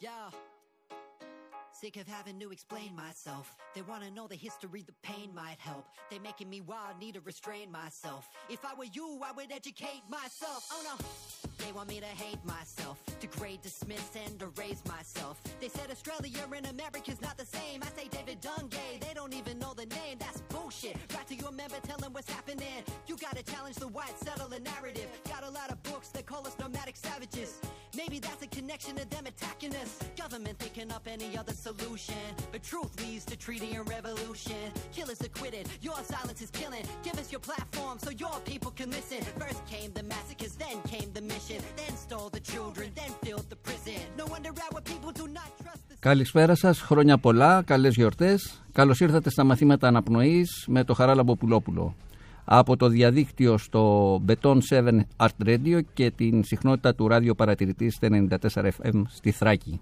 Yeah. Sick of having to explain myself. They wanna know the history, the pain might help. They making me wild, need to restrain myself. If I were you, I would educate myself. Oh no. They want me to hate myself, degrade, dismiss, and erase myself. They said Australia and America's not the same. I say David Dungay, they don't even know the name. That's bullshit. Right to your member, tell them what's happening. You gotta challenge the white settler narrative. Got a lot of books that call us nomadic savages. Maybe that's a connection to them attacking us. Government thinking up any other solution. But truth leads to treaty and revolution. Killers acquitted, your silence is killing. Give us your platform so your people can listen. First came the massacres, then came the mission. Then stole the children, then filled the prison. No wonder our people do not trust the Καλησπέρα σας, χρόνια πολλά, καλές γιορτές. Καλώς ήρθατε στα μαθήματα αναπνοής με το Χαράλαμπο Πουλόπουλο. Από το διαδίκτυο στο Beton 7 Art Radio και την συχνότητα του ράδιο παρατηρητή στα 94 FM στη Θράκη.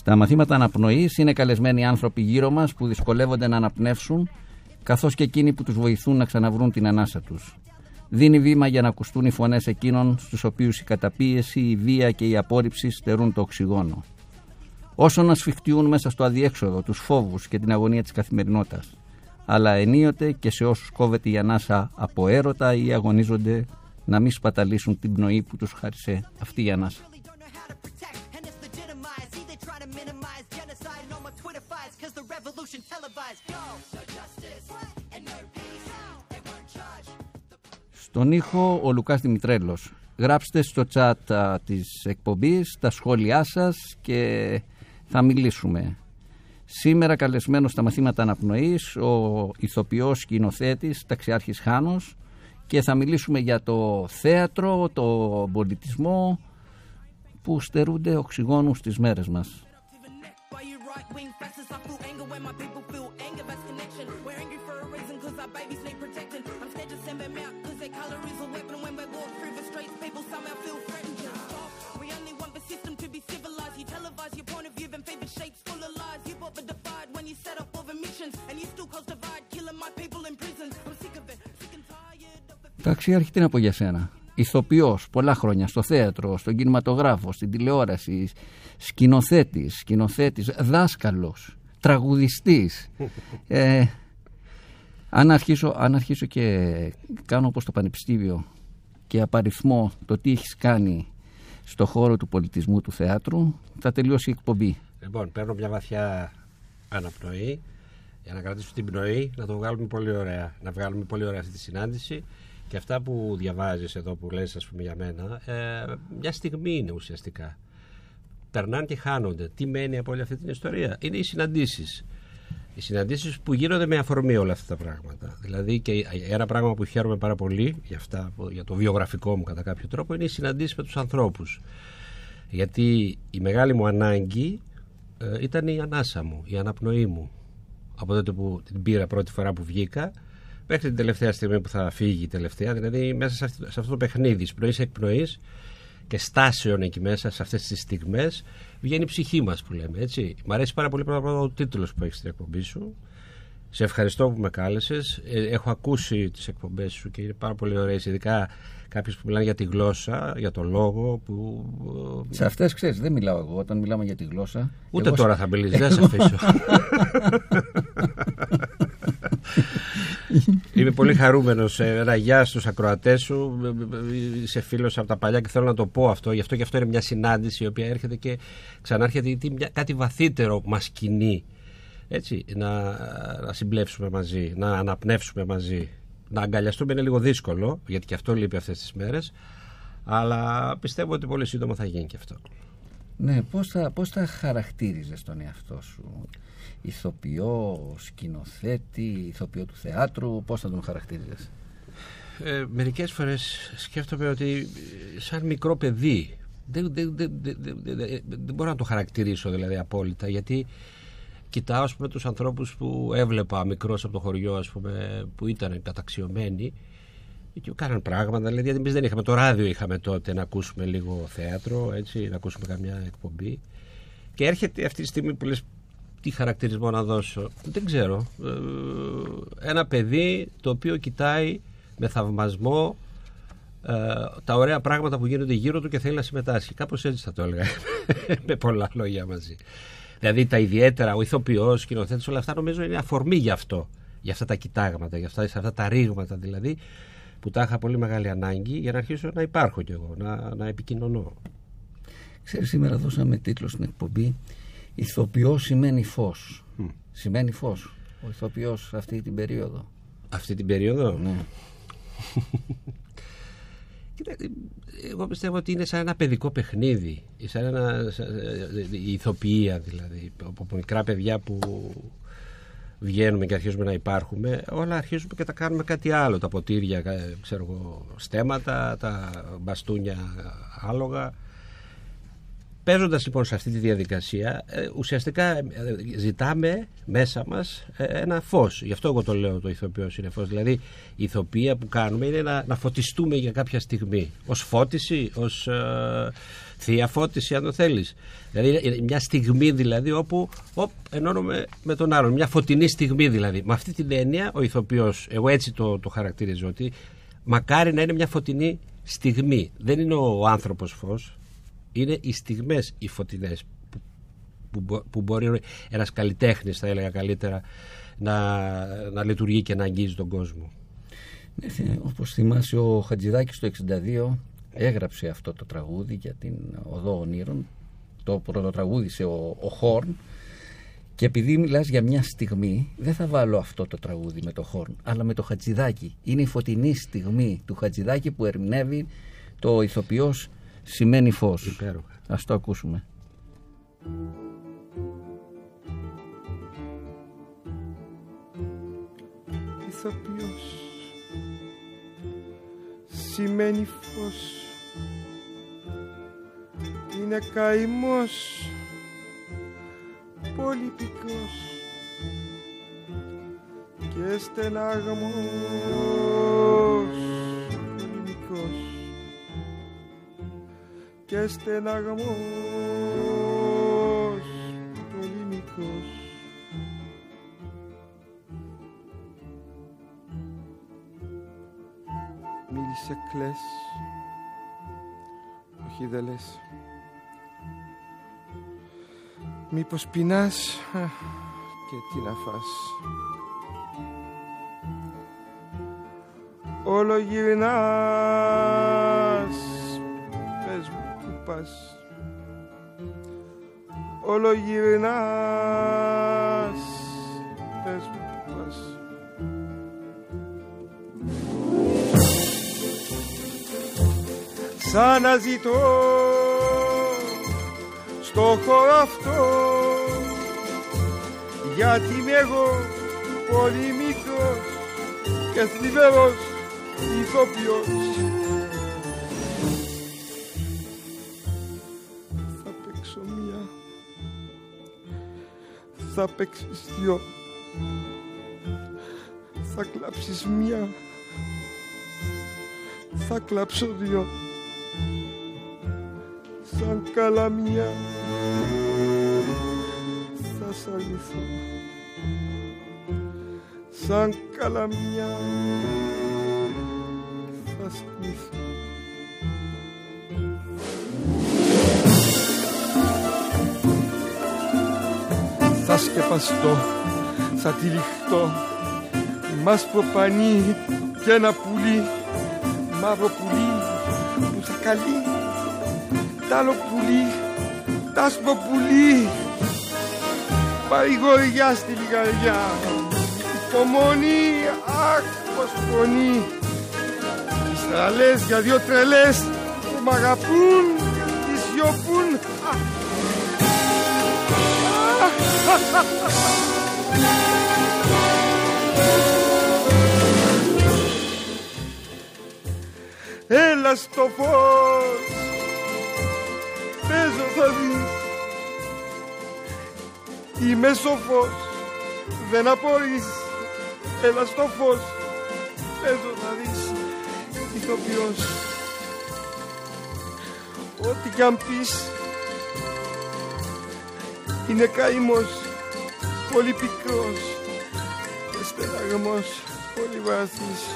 Στα μαθήματα αναπνοής είναι καλεσμένοι άνθρωποι γύρω μας που δυσκολεύονται να αναπνεύσουν καθώς και εκείνοι που τους βοηθούν να ξαναβρούν την ανάσα τους. Δίνει βήμα για να ακουστούν οι φωνές εκείνων στους οποίους η καταπίεση, η βία και η απόρριψη στερούν το οξυγόνο. Όσο να σφιχτιούν μέσα στο αδιέξοδο τους φόβους και την αγωνία της καθημερινότητας, αλλά ενίοτε και σε όσους κόβεται η ανάσα από έρωτα ή αγωνίζονται να μην σπαταλήσουν την πνοή που τους χάρισε αυτή η ανάσα. Revolution televised. Yo, no justice and no peace. They won't charge. Στον ήχο ο Λουκάς Δημητρέλος. Γράψτε στο chat α, της εκπομπής τα σχόλιά σας και θα μιλήσουμε. Σήμερα καλεσμένος στα μαθήματα αναπνοής ο ηθοποιός σκηνοθέτης Ταξιάρχης Χάνος και θα μιλήσουμε για το θέατρο, το πολιτισμό που στερούνται οξυγόνους στις μέρες μας. Why you right wing fascists? I feel anger when my people feel anger. That's connection. We're angry for a reason because our babies need protection. I'm scared to send them out because their colour is a weapon. When we walk through the streets, people somehow feel threatened. Just stop. We only want the system to be civilized. You televise your point of view, then feed the shapes full of lies. You bought the divide when you set up all the missions, and you still cause divide, killing my people in prisons. I'm sick of it, sick and tired of the. Ταξιάρχη, τι να πω για σένα. Ηθοποιός πολλά χρόνια στο θέατρο, στον κινηματογράφο, στην τηλεόραση, σκηνοθέτης, σκηνοθέτης, δάσκαλος, τραγουδιστής. ε, αν, αρχίσω, αν αρχίσω και κάνω όπως το πανεπιστήμιο και απαριθμώ το τι έχεις κάνει στο χώρο του πολιτισμού του θεάτρου, θα τελειώσει η εκπομπή. Λοιπόν, παίρνω μια βαθιά αναπνοή για να κρατήσω την πνοή, να το βγάλουμε πολύ ωραία. Να βγάλουμε πολύ ωραία αυτή τη συνάντηση. Και αυτά που διαβάζεις εδώ που λες ας πούμε για μένα, ε, μια στιγμή είναι ουσιαστικά. Περνάνε και χάνονται. Τι μένει από όλη αυτή την ιστορία; Είναι οι συναντήσεις. Οι συναντήσεις που γίνονται με αφορμή όλα αυτά τα πράγματα. Δηλαδή και ένα πράγμα που χαίρομαι πάρα πολύ για, αυτά, για το βιογραφικό μου κατά κάποιο τρόπο είναι οι συναντήσεις με τους ανθρώπους. Γιατί η μεγάλη μου ανάγκη ε, ήταν η ανάσα μου, η αναπνοή μου. Από τότε που την πήρα πρώτη φορά που βγήκα, μέχρι την τελευταία στιγμή που θα φύγει η τελευταία. Δηλαδή μέσα σε, αυτή- σε αυτό το παιχνίδι, πνοής εκπνοή και στάσεων εκεί μέσα, σε αυτές τις στιγμές, βγαίνει η ψυχή μας που λέμε. Έτσι. Μ' αρέσει πάρα πολύ πρώτα απ' όλα ο τίτλος που έχεις στην εκπομπή σου. Σε ευχαριστώ που με κάλεσες. έχω ακούσει τις εκπομπές σου και είναι πάρα πολύ ωραίες, ειδικά κάποιες που μιλάνε για τη γλώσσα, για το λόγο. Που, ε, Σε αυτές ξέρεις, δεν μιλάω εγώ όταν μιλάμε για τη γλώσσα. Ούτε Εγώ- τώρα θα μιλήσεις, δεν σε αφήσω. Είμαι πολύ χαρούμενος. Ένα γεια στους ακροατές σου. Είσαι φίλος από τα παλιά και θέλω να το πω αυτό. Γι' αυτό και αυτό είναι μια συνάντηση η οποία έρχεται και ξανάρχεται γιατί μια- κάτι βαθύτερο μας κινεί. Έτσι, να, να συμπλέψουμε μαζί, να αναπνεύσουμε μαζί. Να αγκαλιαστούμε είναι λίγο δύσκολο, γιατί και αυτό λείπει αυτές τις μέρες. Αλλά πιστεύω ότι πολύ σύντομα θα γίνει και αυτό. Ναι, πώς θα, πώς θα χαρακτήριζες τον εαυτό σου; Ηθοποιός, σκηνοθέτης, ηθοποιό του θεάτρου, πώς θα τον χαρακτήριζες; Ε, μερικές φορές σκέφτομαι ότι ε, σαν μικρό παιδί δεν, δεν, δεν, δεν, δεν, δεν- δεν μπορώ να το χαρακτηρίσω δηλαδή απόλυτα γιατί κοιτάω ας πούμε τους ανθρώπους που έβλεπα μικρός από το χωριό ας πούμε που ήταν καταξιωμένοι και κάναν πράγματα δηλαδή εμείς δεν είχαμε το ράδιο είχαμε τότε να ακούσουμε λίγο θέατρο έτσι, να ακούσουμε καμιά εκπομπή. Και έρχεται αυτή τη στιγμή που λες τι χαρακτηρισμό να δώσω; Δεν ξέρω. Ε, ένα παιδί το οποίο κοιτάει με θαυμασμό ε, τα ωραία πράγματα που γίνονται γύρω του και θέλει να συμμετάσχει. Κάπως έτσι θα το έλεγα. με πολλά λόγια μαζί. Δηλαδή τα ιδιαίτερα, ο ηθοποιός, ο σκηνοθέτης, όλα αυτά νομίζω είναι αφορμή για αυτό. Για αυτά τα κοιτάγματα, για αυτά, αυτά τα ρήγματα δηλαδή, που τα είχα πολύ μεγάλη ανάγκη για να αρχίσω να υπάρχω κι εγώ, να, να επικοινωνώ. Ξέρεις, σήμερα δώσαμε τίτλο στην εκπομπή Ηθοποιός σημαίνει φως. Σημαίνει φως. Ο ηθοποιός αυτή την περίοδο. Αυτή την περίοδο; Ναι. Κοίτα, εγώ πιστεύω ότι είναι σαν ένα παιδικό παιχνίδι. Σαν ένα, σαν, η ηθοποιία δηλαδή. Από μικρά παιδιά που βγαίνουμε και αρχίζουμε να υπάρχουμε, όλα αρχίζουμε και τα κάνουμε κάτι άλλο. Τα ποτήρια, ξέρω εγώ, στέματα, τα μπαστούνια άλογα. Παίζοντας λοιπόν σε αυτή τη διαδικασία, ε, ουσιαστικά ε, ζητάμε μέσα μας ε, ένα φως. Γι' αυτό εγώ το λέω το ηθοποιό είναι φως. Δηλαδή, η ηθοποιία που κάνουμε είναι να, να φωτιστούμε για κάποια στιγμή. Ω φώτιση, ως θεία φώτιση, αν το θέλεις. Δηλαδή, μια στιγμή δηλαδή όπου οπ, ενώνουμε με τον άλλον. Μια φωτεινή στιγμή δηλαδή. Με αυτή την έννοια, ο ηθοποιός, εγώ έτσι το, το χαρακτηρίζω, ότι μακάρι να είναι μια φωτεινή στιγμή. Δεν είναι ο άνθρωπος φως, είναι οι στιγμές οι φωτεινές που, που, που μπορεί ένας καλλιτέχνης θα έλεγα καλύτερα να, να λειτουργεί και να αγγίζει τον κόσμο. Ναι, όπως θυμάσαι ο Χατζηδάκης το 62 έγραψε αυτό το τραγούδι για την Οδό Ονείρων. Το πρωτοτραγούδισε ο, ο Χόρν. Και επειδή μιλάς για μια στιγμή δεν θα βάλω αυτό το τραγούδι με το Χόρν αλλά με το Χατζηδάκη είναι η φωτεινή στιγμή του Χατζηδάκη που ερμηνεύει το ηθοποιός σημαίνει φως. Υπέροχα. Ας το ακούσουμε. Ηθοποιός σημαίνει φως είναι καημός πολύ πικρός και στεναγμός πολύ μικρός και στεναγμός πολύ μικρός Μίλησε κλαις όχι δεν λες. Μήπως πεινάς και τι να φας. Όλο γυρνάς. Πες μου. που πας Όλο γυρνάς Πες μου που πας. Σαν να ζητώ στο χώρο αυτό γιατί είμαι εγώ πολύ μικρός και θλιβερός ηθοποιός θα παίξεις δυο θα κλάψεις μία. Θα κλάψω δυο σαν καλαμιά θα σ' αληθώ. Σαν καλαμιά σκεπαστώ θα τυλιχτώ μάσπρο πανί και ένα πουλί μαύρο πουλί που θα καλεί. Τ' άλλο πουλί τ' άσπρο πουλί παρηγοριά στη λιγαριά. Υπομονή αχ πως πονεί. Τραλές για δυο τρελές που μ' αγαπούν και σιωπούν Έλα στο φως. Παίζω θα δεις. Είμαι σοφός Δεν απορείς. Έλα στο φως. Παίζω θα δεις. Ηθοποιός. Ό,τι κι αν πεις Είναι καημός πολύ πικρός και σπεραγμός πολύ βάθης.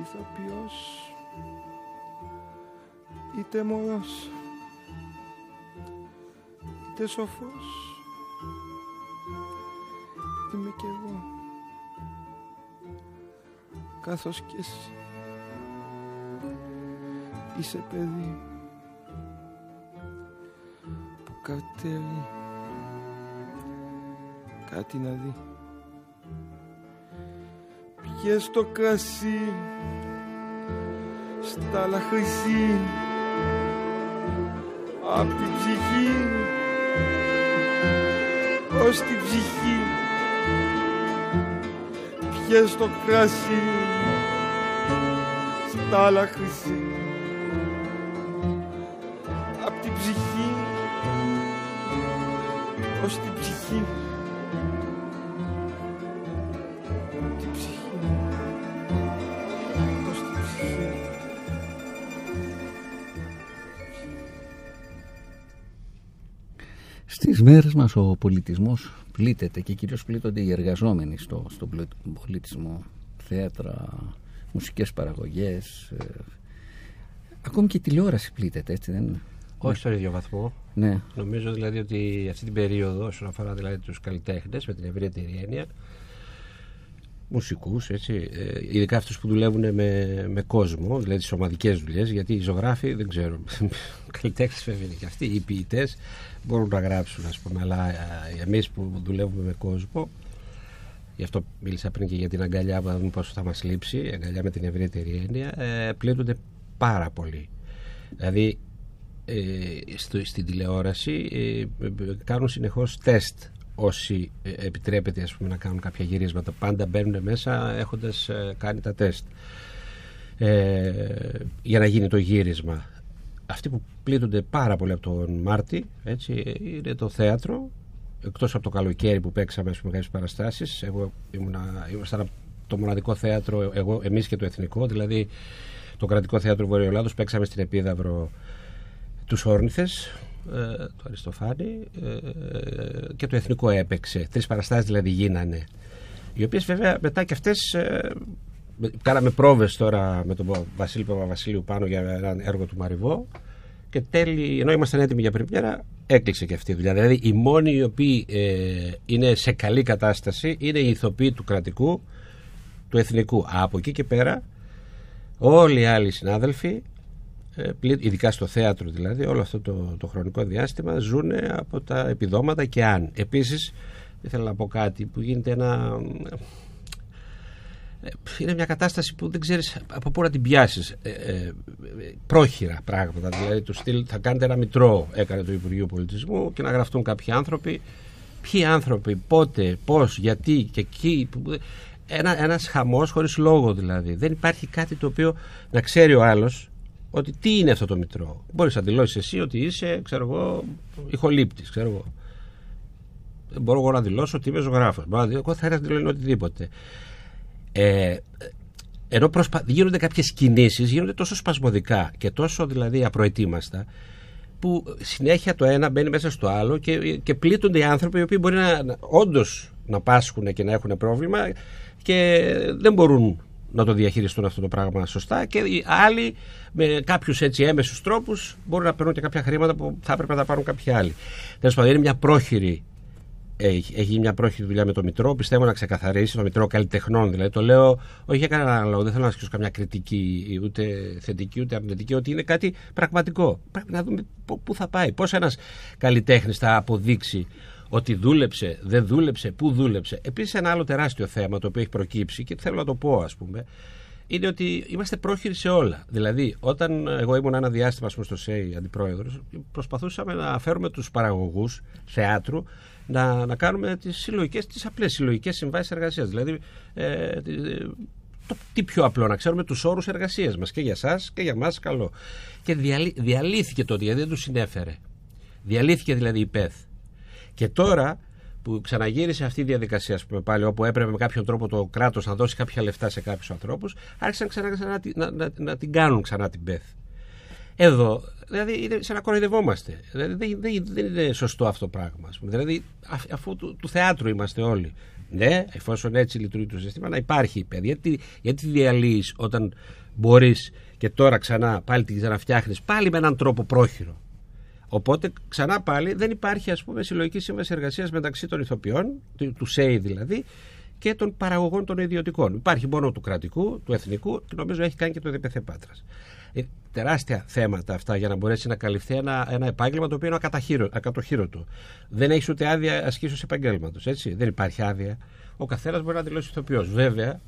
Ηθοποιός είτε μωρός είτε σοφός είμαι κι εγώ καθώς και εσύ είσαι παιδί που κατέβει. Κάτι να δει. Πιες το κρασί στα λαχρυσί. Απ' την ψυχή. Ως την ψυχή. Πιες το κρασί στα άλλα Στις μέρες μας ο πολιτισμός πλήττεται και κυρίως πλήττονται οι εργαζόμενοι στο, στον πλη- πολιτισμό. Θέατρα, μουσικές παραγωγές, ε, ακόμη και η τηλεόραση πλήττεται, έτσι δεν είναι; Όχι στον ίδιο βαθμό. Ναι, Νομίζω δηλαδή ότι αυτή την περίοδο, όσον αφορά δηλαδή τους καλλιτέχνες με την ευρύτερη έννοια, μουσικούς, έτσι, ε, ειδικά αυτούς που δουλεύουν με, με κόσμο, δηλαδή τις ομαδικές δουλειές, γιατί οι ζωγράφοι δεν ξέρω, καλλιτέχνες βέβαια είναι και αυτοί, οι ποιητές μπορούν να γράψουν ας πούμε, αλλά ε, εμείς που δουλεύουμε με κόσμο, γι' αυτό μίλησα πριν και για την αγκαλιά που θα δούμε πόσο θα μας λείψει, η αγκαλιά με την ευρύτερη έννοια, ε, πλήττονται πάρα πολύ. Δηλαδή ε, στο, στην τηλεόραση ε, ε, κάνουν συνεχώς τεστ όσοι ε, επιτρέπεται ας πούμε, να κάνουν κάποια γυρίσματα. Πάντα μπαίνουν μέσα έχοντας ε, κάνει τα τεστ ε, για να γίνει το γύρισμα. Αυτοί που πλήττονται πάρα πολύ από τον Μάρτι έτσι, είναι το θέατρο εκτός από το καλοκαίρι που παίξαμε με κάποιες παραστάσεις εγώ ήμουνα, ήμασταν από το μοναδικό θέατρο εγώ, εμείς και το εθνικό δηλαδή το κρατικό θέατρο Βορειοελλάδος παίξαμε στην Επίδαυρο τους Όρνηθες ε, το Αριστοφάνη ε, και το Εθνικό έπαιξε. Τρεις παραστάσεις δηλαδή γίνανε. Οι οποίες βέβαια μετά και αυτές ε, κάναμε πρόβες τώρα με τον Βασίλη Παπαβασίλειου πάνω για ένα έργο του Μαριβό. Και τέλει, ενώ ήμασταν έτοιμοι για πρεμιέρα έκλεισε και αυτή η δουλειά. Δηλαδή οι μόνοι οι οποίοι ε, είναι σε καλή κατάσταση είναι οι ηθοποιοί του κρατικού του εθνικού. Από εκεί και πέρα όλοι οι άλλοι συνάδελφοι ε, πλη- ειδικά στο θέατρο δηλαδή όλο αυτό το, το χρονικό διάστημα ζουν από τα επιδόματα και αν. Επίσης ήθελα να πω κάτι που γίνεται ένα ε, είναι μια κατάσταση που δεν ξέρεις από πού να την πιάσεις. Ε, ε, πρόχειρα πράγματα δηλαδή του στυλ θα κάνετε ένα μητρό έκανε το Υπουργείο Πολιτισμού και να γραφτούν κάποιοι άνθρωποι. Ποιοι άνθρωποι, πότε, πώς, γιατί και εκεί που- ένα, ένας χαμός χωρίς λόγο δηλαδή. Δεν υπάρχει κάτι το οποίο να ξέρει ο άλλος ότι τι είναι αυτό το μητρό. Μπορείς να δηλώσεις εσύ ότι είσαι ξέρω εγώ ηχολήπτης ξέρω εγώ. Δεν μπορώ εγώ να δηλώσω ότι είμαι ζωγράφος. Μπορώ να δηλώσω, εγώ θα έρθω να δηλώνω οτιδήποτε. Ε, ενώ προσπα... γίνονται κάποιες κινήσεις γίνονται τόσο σπασμωδικά και τόσο δηλαδή απροετοίμαστα που συνέχεια το ένα μπαίνει μέσα στο άλλο και, και πλήττονται οι άνθρωποι οι οποίοι μπορεί να, να όντως να πάσχουν και να έχουν πρόβλημα και δεν μπορούν να το διαχειριστούν αυτό το πράγμα σωστά και οι άλλοι με κάποιους έτσι έμεσους τρόπους μπορούν να παίρνουν και κάποια χρήματα που θα έπρεπε να τα πάρουν κάποιοι άλλοι. Τέλος πάντων είναι μια πρόχειρη έχει, έχει γίνει μια πρόχειρη δουλειά με το Μητρό. Πιστεύω να ξεκαθαρίσει το Μητρό καλλιτεχνών. Δηλαδή το λέω όχι για κανένα λόγο. Δεν θέλω να ασκήσω καμιά κριτική, ούτε θετική ούτε αρνητική, ότι είναι κάτι πραγματικό. Πρέπει να δούμε πού- πού θα πάει. Πώς ένας καλλιτέχνης θα αποδείξει ότι δούλεψε, δεν δούλεψε, πού δούλεψε. Επίσης, ένα άλλο τεράστιο θέμα το οποίο έχει προκύψει και θέλω να το πω, ας πούμε, είναι ότι είμαστε πρόχειροι σε όλα. Δηλαδή, όταν εγώ ήμουν ένα διάστημα ας πούμε, στο ΣΕΙ αντιπρόεδρος, προσπαθούσαμε να φέρουμε τους παραγωγούς θεάτρου να, να κάνουμε τις συλλογικές, τις απλές συλλογικές συμβάσεις εργασίας. Δηλαδή, ε, τι- ε, το, τι πιο απλό, να ξέρουμε τους όρους εργασίας μας και για εσά και για εμά καλό. Και διαλύ, διαλύθηκε τότε γιατί δεν τους συνέφερε. Διαλύθηκε δηλαδή η ΠΕΘ. Και τώρα που ξαναγύρισε αυτή η διαδικασία, ας πούμε, πάλι, όπου έπρεπε με κάποιον τρόπο το κράτος να δώσει κάποια λεφτά σε κάποιους ανθρώπους, άρχισαν ξανά, ξανά, να, να, να, την κάνουν ξανά την ΠΕΘ. Εδώ, δηλαδή, είναι σαν να κοροϊδευόμαστε. Δηλαδή, δεν, δεν, δεν είναι σωστό αυτό το πράγμα. ας πούμε. Δηλαδή, αφ- αφού του, του θεάτρου είμαστε όλοι. Ναι, εφόσον έτσι λειτουργεί το σύστημα, να υπάρχει παιδί. Γιατί, γιατί διαλύεις όταν μπορείς και τώρα ξανά πάλι την ξαναφτιάχνεις πάλι με έναν τρόπο πρόχειρο; Οπότε ξανά πάλι δεν υπάρχει ας πούμε συλλογική σύμβαση εργασίας μεταξύ των ηθοποιών, του, του ΣΕΙ δηλαδή, και των παραγωγών των ιδιωτικών. Υπάρχει μόνο του κρατικού, του εθνικού και νομίζω έχει κάνει και το ΔΠΘ Πάτρας. Ε, τεράστια θέματα αυτά για να μπορέσει να καλυφθεί ένα, ένα επάγγελμα το οποίο είναι ακατοχύρω- ακατοχύρωτο. Δεν έχεις ούτε άδεια ασκήσεως επαγγέλματος. Δεν υπάρχει άδεια. Ο καθένας μπορεί να δηλώσει ηθοποιός. Βέβαια,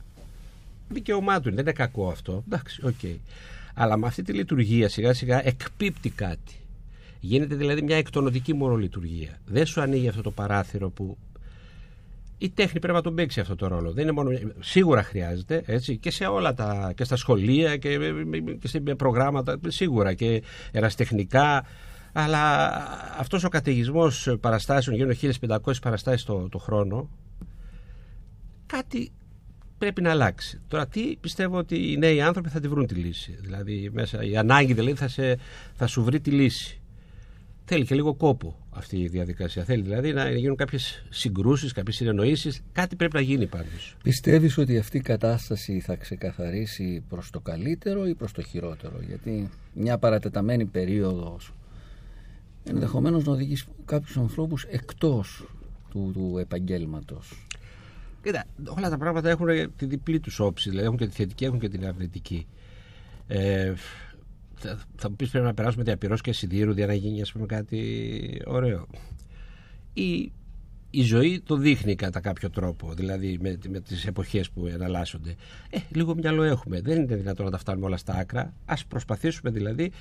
δικαίωμά του είναι. Δεν είναι κακό αυτό. Εντάξει, οκ. Αλλά με αυτή τη λειτουργία σιγά σιγά εκπίπτει κάτι. Γίνεται δηλαδή μια εκτονοτική μόνο λειτουργία. Δεν σου ανοίγει αυτό το παράθυρο που η τέχνη πρέπει να τον παίξει αυτό το ρόλο. Δεν είναι μόνο, σίγουρα χρειάζεται έτσι, και σε όλα τα. και στα σχολεία και, και σε προγράμματα, σίγουρα και εραστεχνικά. Αλλά αυτός ο καταιγισμός παραστάσεων, γίνονται 1500 παραστάσεις το, το χρόνο, κάτι πρέπει να αλλάξει. Τώρα, τι πιστεύω ότι οι νέοι άνθρωποι θα τη βρουν τη λύση. Δηλαδή, μέσα, η ανάγκη δηλαδή θα, σε, θα σου βρει τη λύση. Θέλει και λίγο κόπο αυτή η διαδικασία. Θέλει δηλαδή να γίνουν κάποιες συγκρούσεις, κάποιες συνεννοήσεις. Κάτι πρέπει να γίνει πάντως. Πιστεύεις ότι αυτή η κατάσταση θα ξεκαθαρίσει προς το καλύτερο ή προς το χειρότερο; Γιατί μια παρατεταμένη περίοδος ενδεχομένως να οδηγήσει κάποιους ανθρώπους εκτός του, του επαγγέλματος. Κοίτα, όλα τα πράγματα έχουν τη διπλή τους όψη. Δηλαδή έχουν και τη θετική, έχουν και την αρνητική. Ε, θα, θα μου πεις πρέπει να περάσουμε διαπυρό και σιδήρου για να γίνει ας πούμε, κάτι ωραίο. Η, η ζωή το δείχνει κατά κάποιο τρόπο, δηλαδή με, με τις εποχές που εναλλάσσονται. Ε, λίγο μυαλό έχουμε. Δεν είναι δυνατόν να τα φτάνουμε όλα στα άκρα. Α προσπαθήσουμε δηλαδή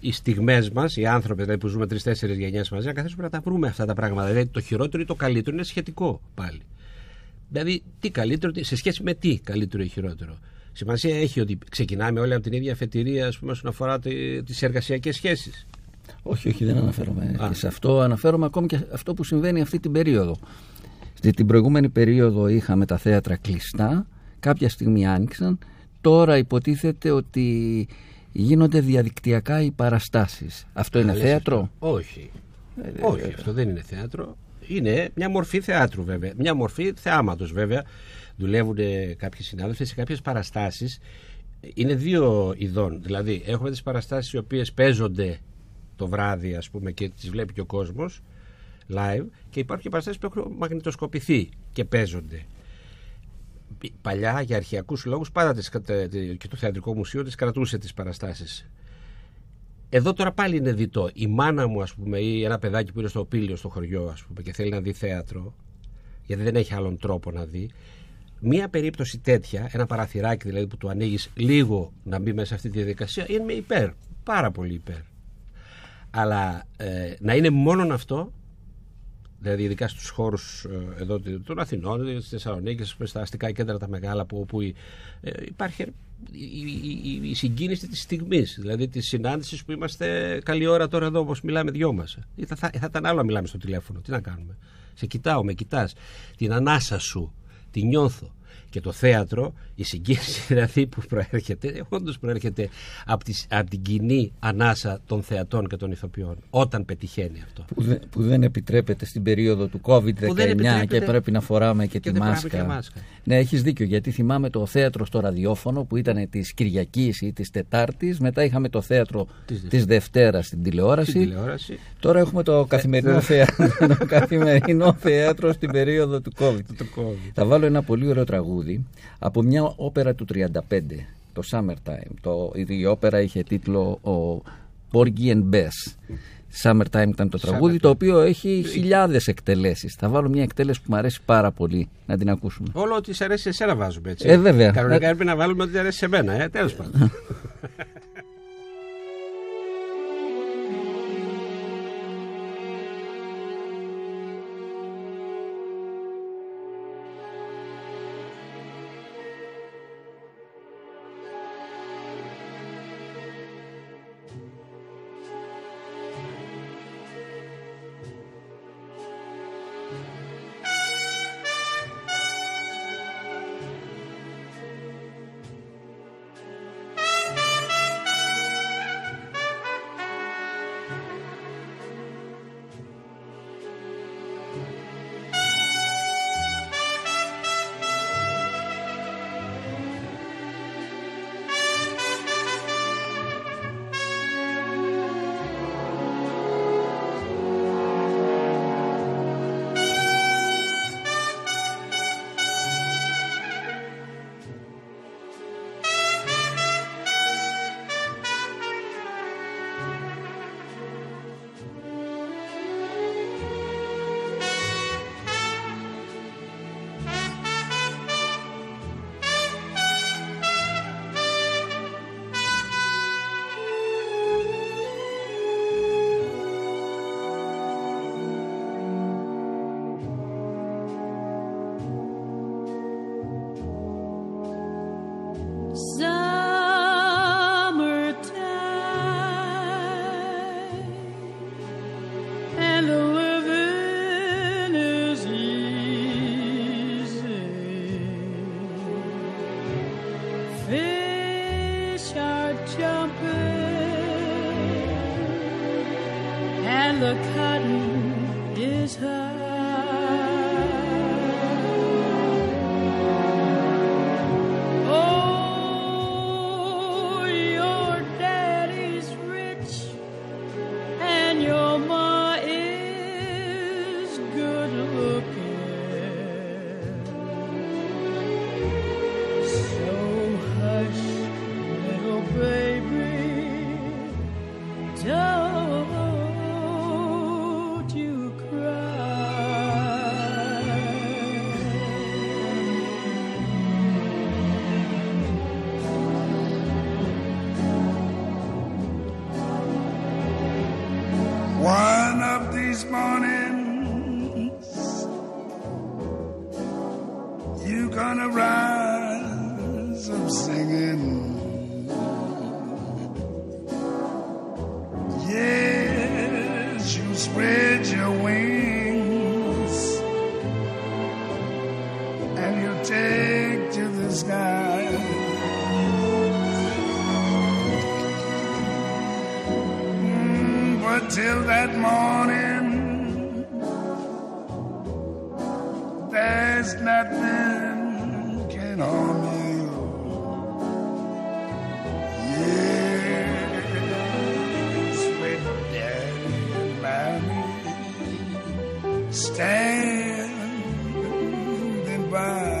οι στιγμές μας, οι άνθρωποι δηλαδή, που ζούμε τρει-τέσσερι γενιές μαζί, να καθίσουμε να τα βρούμε αυτά τα πράγματα. Δηλαδή το χειρότερο ή το καλύτερο είναι σχετικό πάλι. Δηλαδή, τι καλύτερο, τι- σε σχέση με τι καλύτερο ή χειρότερο. Σημασία έχει ότι ξεκινάμε όλοι από την ίδια αφετηρία, ας πούμε, όσον αφορά τις εργασιακές σχέσεις. Όχι, όχι, δεν αναφέρομαι Α. και σε αυτό. Αναφέρομαι ακόμη και αυτό που συμβαίνει αυτή την περίοδο. Στη την προηγούμενη περίοδο είχαμε τα θέατρα κλειστά, κάποια στιγμή άνοιξαν. Τώρα υποτίθεται ότι γίνονται διαδικτυακά οι παραστάσεις. Αυτό είναι Λες θέατρο; αυτό. Όχι. Όχι, αυτό δεν είναι θέατρο. Είναι μια μορφή θεάτρου βέβαια. Μια μορφή θεάματος βέβαια. Δουλεύουν κάποιοι συνάδελφοι σε κάποιες παραστάσεις. Είναι δύο ειδών. Δηλαδή έχουμε τις παραστάσεις οι οποίες παίζονται το βράδυ ας πούμε και τις βλέπει και ο κόσμος live και υπάρχουν και παραστάσεις που έχουν μαγνητοσκοπηθεί και παίζονται. Παλιά για αρχαιακούς λόγους πάντα τις, κατα- και το Θεατρικό Μουσείο τις κρατούσε τις παραστάσεις εδώ τώρα πάλι είναι διτό. Η μάνα μου, ας πούμε, ή ένα παιδάκι που είναι στο πύλιο στο χωριό, ας πούμε, και θέλει να δει θέατρο, γιατί δεν έχει άλλον τρόπο να δει. Μία περίπτωση τέτοια, ένα παραθυράκι δηλαδή που του ανοίγεις λίγο να μπει μέσα σε αυτή τη διαδικασία, είναι με υπέρ. Πάρα πολύ υπέρ. Αλλά ε, να είναι μόνον αυτό, δηλαδή ειδικά στους χώρους ε, εδώ των Αθηνών, στις Θεσσαλονίκη, στα αστικά κέντρα τα μεγάλα που, όπου ε, υπάρχει η, η, η, η συγκίνηση της στιγμής, δηλαδή της συνάντησης που είμαστε καλή ώρα τώρα εδώ όπως μιλάμε δυο μας. Ή Θα, θα, θα ήταν άλλο να μιλάμε στο τηλέφωνο, τι να κάνουμε. Σε κοιτάω, με κοιτάς, την ανάσα σου, τη νιώθω. Και το θέατρο, η συγκίνηση δηλαδή που προέρχεται, όντως προέρχεται από, τις, από την κοινή ανάσα των θεατών και των ηθοποιών, όταν πετυχαίνει αυτό. Που, δεν- που δεν επιτρέπεται στην περίοδο του COVID-19 Που δεν και επιτρέπεται- πρέπει να φοράμε και, και τη δεν φοράμε μάσκα. και μάσκα. Ναι, έχεις δίκιο γιατί θυμάμαι το θέατρο στο ραδιόφωνο που ήταν της Κυριακής ή της Τετάρτης μετά είχαμε το θέατρο Της της Δευτέρας στην τηλεόραση Στην τηλεόραση. Τώρα έχουμε το καθημερινό, θέατρο, το καθημερινό θέατρο στην περίοδο του COVID. Το COVID. Θα βάλω ένα πολύ ωραίο τραγούδι από μια όπερα του 35, το Summertime. Το, η όπερα είχε τίτλο ο Porgy and Bess. Summertime ήταν το τραγούδι, το οποίο έχει χιλιάδες εκτελέσεις. Θα βάλω μια εκτέλεση που μου αρέσει πάρα πολύ να την ακούσουμε. Όλο ό,τι σε αρέσει σε εσένα βάζουμε έτσι. Ε, βέβαια. Κανονικά Ε, έπρεπε να βάλουμε ό,τι αρέσει σε μένα, ε, τέλος πάντων. standing by.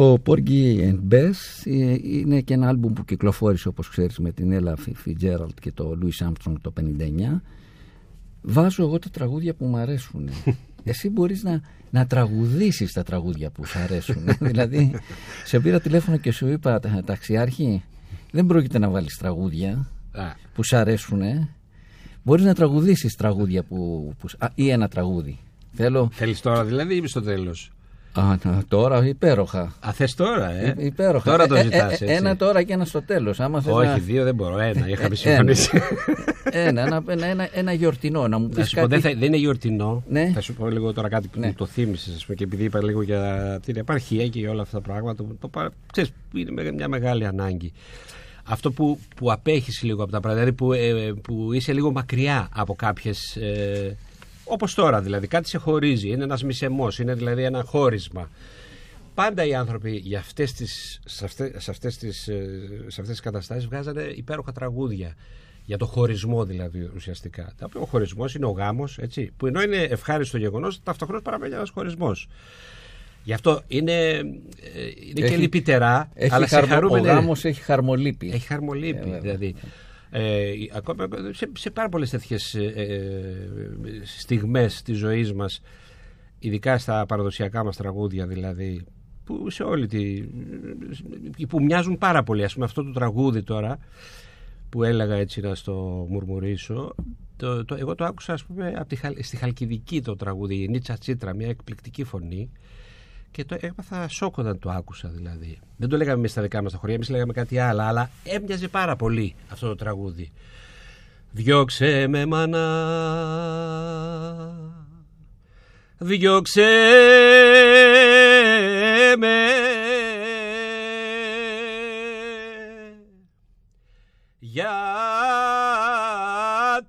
Το Porgy and Bess ε, είναι και ένα άλμπουμ που κυκλοφόρησε όπως ξέρεις με την Ella Fitzgerald και το Louis Armstrong το 59 βάζω εγώ τα τραγούδια που μου αρέσουν. Εσύ μπορείς να, να τραγουδήσεις τα τραγούδια που σου αρέσουν. Δηλαδή σε πήρα τηλέφωνο και σου είπα «Τα- ταξιάρχη δεν πρόκειται να βάλεις τραγούδια Α, που σου αρέσουν μπορείς να τραγουδήσεις τραγούδια που, που, σ- α, ή ένα τραγούδι. Θέλω θέλεις τώρα δηλαδή ή στο τέλος; Α, να- τώρα υπέροχα Α, θες τώρα, ε; Υ- Υπέροχα. Τώρα το Ε, ε, ζητάς, ε, έτσι. Ένα τώρα και ένα στο τέλος. Άμα θες Όχι, να... δύο δεν μπορώ. Ένα, είχαμε Ε, συμφωνήσει. ένα, ένα, ένα, ένα, ένα γιορτινό. Να μου Να πεις σου πω, κάτι. δεν, θα- δεν είναι γιορτινό. Ναι. Θα σου πω λίγο τώρα κάτι που Ναι. μου το θύμισες, και επειδή είπα λίγο για την επαρχία και για όλα αυτά τα πράγματα. Το, το, παρα- ξέρεις, είναι με- μια μεγάλη ανάγκη. Αυτό που, που απέχεις λίγο από τα πράγματα, δηλαδή που, ε, που είσαι λίγο μακριά από κάποιες. Ε, Όπως τώρα δηλαδή, κάτι σε χωρίζει. Είναι ένας μισεμός, είναι δηλαδή ένα χώρισμα. Πάντα οι άνθρωποι για αυτές τις, σε, αυτές, σε, αυτές τις, ε, σε αυτές τις καταστάσεις βγάζανε υπέροχα τραγούδια. Για το χωρισμό δηλαδή ουσιαστικά. Τα οποία Ο χωρισμός είναι ο γάμος, έτσι, που ενώ είναι ευχάριστο γεγονός, ταυτόχρονα παραμένει ένας χωρισμός. Γι' αυτό είναι, ε, είναι και Έχει- λυπητερά, Έχει αλλά σε χαρμο- χαρούμενη- Ο γάμος έχει χαρμολύπη. έχει χαρμολύπη. Ε, βέβαια. δηλαδή. Ε, ακόμα σε, σε πάρα πολλές τέτοιες στιγμές της ζωής μας, ειδικά στα παραδοσιακά μας τραγούδια δηλαδή, που σε όλη τη. που μοιάζουν πάρα πολύ. Α πούμε, αυτό το τραγούδι τώρα που έλεγα έτσι να στο μουρμουρίσω το, το, εγώ το άκουσα ας πούμε από τη, Χαλ- στη Χαλκιδική το τραγούδι η Νίτσα Τσίτρα μια εκπληκτική φωνή και το έπαθα σοκ όταν το άκουσα δηλαδή. Δεν το λέγαμε εμείς στα δικά μας τα χωριά εμείς λέγαμε κάτι άλλο αλλά έμοιαζε πάρα πολύ αυτό το τραγούδι. Διώξε με μάνα. Διώξε με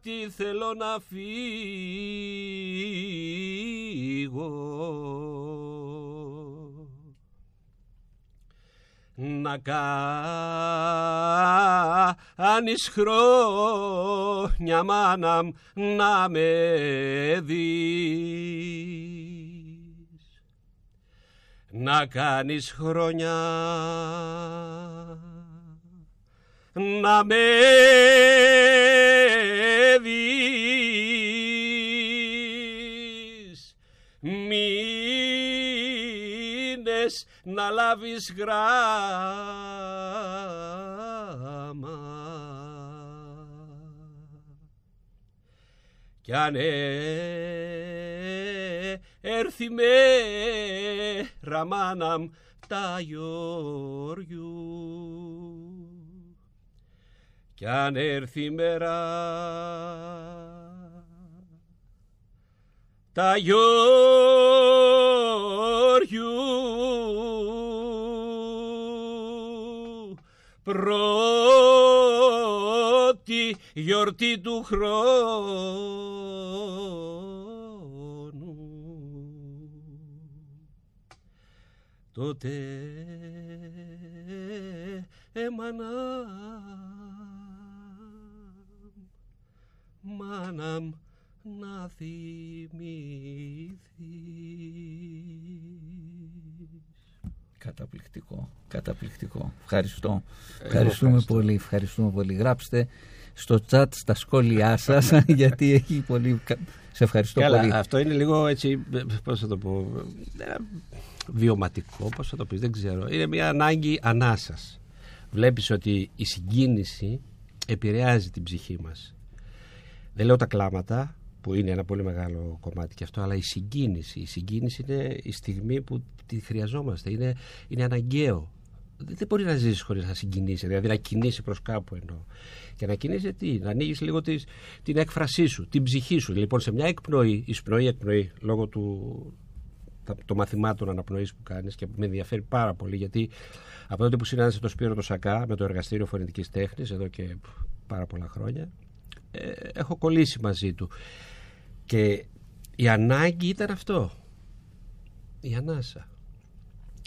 γιατί θέλω να φύγω να κάνεις χρόνια μάνα μ, να με δεις. Να κάνεις χρόνια να με δεις μήνες να λάβεις γράμμα. Κι αν ε- έρθει μέρα μάνα μ, τα γιοριού. Κι αν έρθει μέρα τα γιοριού πρώτη γιορτή του χρόνου. Τότε έμανα μάνα μ, να θυμηθείς Καταπληκτικό. Καταπληκτικό. Ευχαριστώ. Ευχαριστούμε πολύ. Ευχαριστούμε πολύ. Γράψτε στο chat στα σχόλιά σας γιατί έχει πολύ... κα- Σε ευχαριστώ Καλά, πολύ. αυτό είναι λίγο έτσι, πώς θα το πω, ε, βιωματικό, πώς θα το πεις, δεν ξέρω. Είναι μια ανάγκη ανάσας. Βλέπεις ότι η συγκίνηση επηρεάζει την ψυχή μας. Δεν λέω τα κλάματα, που είναι ένα πολύ μεγάλο κομμάτι και αυτό, αλλά η συγκίνηση. Η συγκίνηση είναι η στιγμή που τη χρειαζόμαστε. Είναι, είναι αναγκαίο. Δεν δεν μπορεί να ζήσεις χωρίς να συγκινήσει, δηλαδή να κινήσει προς κάπου εννοώ. Και να κινήσει τι, να ανοίγεις λίγο τις, την έκφρασή σου, την ψυχή σου. Λοιπόν, σε μια εκπνοή, εισπνοή, εκπνοή, λόγω του, τα- των μαθημάτων αναπνοής που κάνεις και που με ενδιαφέρει πάρα πολύ γιατί από τότε που συνάντησα τον Σπύρο το Σακά με το εργαστήριο φωνητικής τέχνης εδώ και πάρα πολλά χρόνια, ε, έχω κολλήσει μαζί του. Και η ανάγκη ήταν αυτό. Η ανάσα.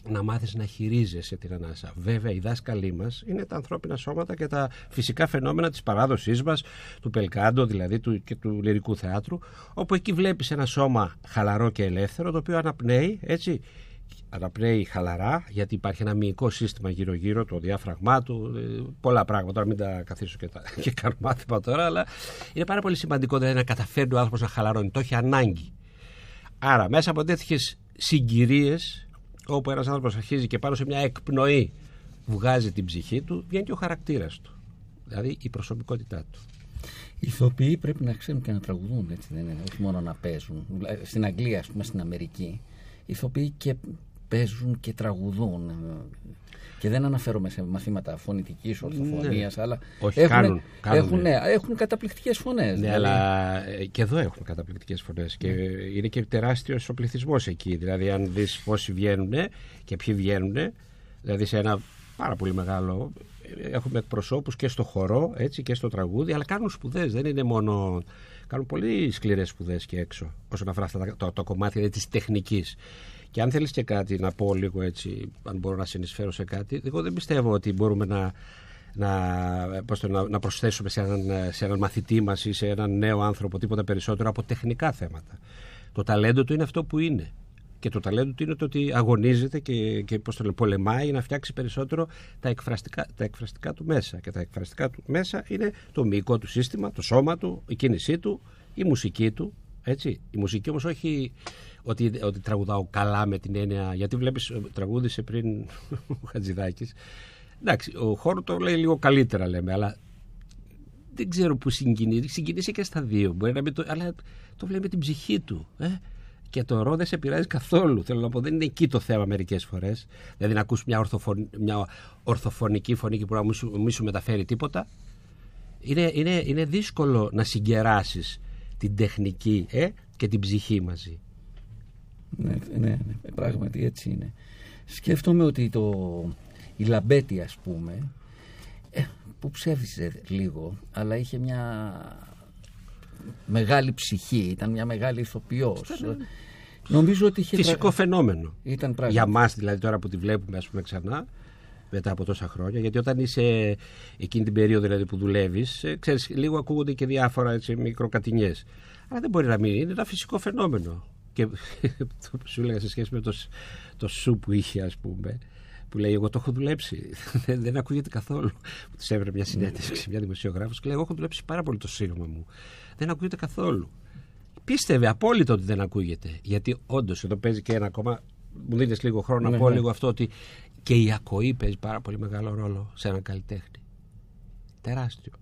Να μάθεις να χειρίζεσαι την ανάσα. Βέβαια, οι δάσκαλοι μας είναι τα ανθρώπινα σώματα και τα φυσικά φαινόμενα της παράδοσής μας, του Πελκάντο δηλαδή του, και του λυρικού θεάτρου, όπου εκεί βλέπεις ένα σώμα χαλαρό και ελεύθερο, το οποίο αναπνέει, έτσι, αναπνέει χαλαρά, γιατί υπάρχει ένα μυϊκό σύστημα γύρω-γύρω, το διάφραγμά του, ε, πολλά πράγματα. Τώρα μην τα καθίσω και, τα, και κάνω μάθημα τώρα, αλλά είναι πάρα πολύ σημαντικό δηλαδή, να καταφέρει ο άνθρωπος να χαλαρώνει. Το έχει ανάγκη. Άρα, μέσα από τέτοιες συγκυρίες, όπου ένας άνθρωπος αρχίζει και πάνω σε μια εκπνοή βγάζει την ψυχή του, βγαίνει και ο χαρακτήρας του. Δηλαδή η προσωπικότητά του. Οι ηθοποιοί πρέπει να ξέρουν και να τραγουδούν, έτσι δεν είναι, όχι μόνο να παίζουν. Δηλαδή, Στην Αγγλία, ας πούμε, στην Αμερική, οι ηθοποιοί και παίζουν και τραγουδούν. Και δεν αναφέρομαι σε μαθήματα φωνητικής ορθοφωνίας, αλλά. Όχι, έχουν, κάνουν, κάνουν, έχουν, ναι. ναι, έχουν καταπληκτικές φωνές. Ναι, αλλά ε, και εδώ έχουμε καταπληκτικές φωνές και είναι και τεράστιος ο πληθυσμός εκεί. Δηλαδή, αν δεις πόσοι βγαίνουν και ποιοι βγαίνουν, δηλαδή σε ένα πάρα πολύ μεγάλο. ε, Έχουμε εκπροσώπους και στο χορό έτσι, και στο τραγούδι, αλλά κάνουν σπουδές. Δεν είναι μόνο. Κάνουν πολύ σκληρές σπουδές και έξω, όσον αφορά αυτά τα, το, το κομμάτι δηλαδή, της τεχνικής. Και αν θέλεις και κάτι να πω λίγο έτσι, αν μπορώ να συνεισφέρω σε κάτι, εγώ δεν πιστεύω ότι μπορούμε να, να, πώς το, να, να προσθέσουμε σε έναν, σε έναν μαθητή μας ή σε έναν νέο άνθρωπο τίποτα περισσότερο από τεχνικά θέματα. Το ταλέντο του είναι αυτό που είναι. Και το ταλέντο του είναι το ότι αγωνίζεται και, και πώς το λένε, πολεμάει να φτιάξει περισσότερο τα εκφραστικά, τα εκφραστικά του μέσα. Και τα εκφραστικά του μέσα είναι το μυϊκό του σύστημα, το σώμα του, η κίνησή του, η μουσική του. Έτσι. Η μουσική όμως όχι ότι, ότι τραγουδάω καλά με την έννοια. Γιατί βλέπεις, τραγούδισε πριν ο Χατζηδάκης. Εντάξει, ο χώρο το λέει λίγο καλύτερα λέμε, αλλά δεν ξέρω που συγκινεί. Συγκινήσει και στα δύο. Μπορεί να μην το, αλλά το βλέπει με την ψυχή του. Ε; Και το ρο δεν σε πειράζει καθόλου. Θέλω να πω, δεν είναι εκεί το θέμα μερικές φορές. Δηλαδή να ακούς μια, ορθοφων, μια ορθοφωνική φωνή και που να μην σου, μη σου μεταφέρει τίποτα. Είναι, είναι, είναι δύσκολο να συγκεράσεις την τεχνική ε, και την ψυχή μαζί. Ναι, ναι, ναι, πράγματι έτσι είναι. Σκέφτομαι ότι το, η Λαμπέτη ας πούμε ε, που ψεύδιζε λίγο αλλά είχε μια μεγάλη ψυχή, ήταν μια μεγάλη ηθοποιός. Νομίζω ότι είχε... Φυσικό φαινόμενο. Ήταν πράγματι. Για μας δηλαδή τώρα που τη βλέπουμε ας πούμε ξανά μετά από τόσα χρόνια. Γιατί όταν είσαι εκείνη την περίοδο δηλαδή, που δουλεύεις, ξέρεις, λίγο ακούγονται και διάφορα έτσι, μικροκατηνιές. Αλλά δεν μπορεί να μείνει. Είναι ένα φυσικό φαινόμενο. Και το που σου έλεγα σε σχέση με το, το σου που είχε, ας πούμε, που λέει: Εγώ το έχω δουλέψει. δεν, δεν ακούγεται καθόλου. Που τη έβρε μια συνέντευξη, μια δημοσιογράφος και λέει: Εγώ έχω δουλέψει πάρα πολύ το σύρμα μου. Δεν ακούγεται καθόλου. Πίστευε απόλυτο ότι δεν ακούγεται. Γιατί όντως εδώ παίζει και ένα ακόμα. Μου δίνεις λίγο χρόνο Ναι, να πω ναι. λίγο αυτό ότι και η ακοή παίζει πάρα πολύ μεγάλο ρόλο σε έναν καλλιτέχνη. Τεράστιο.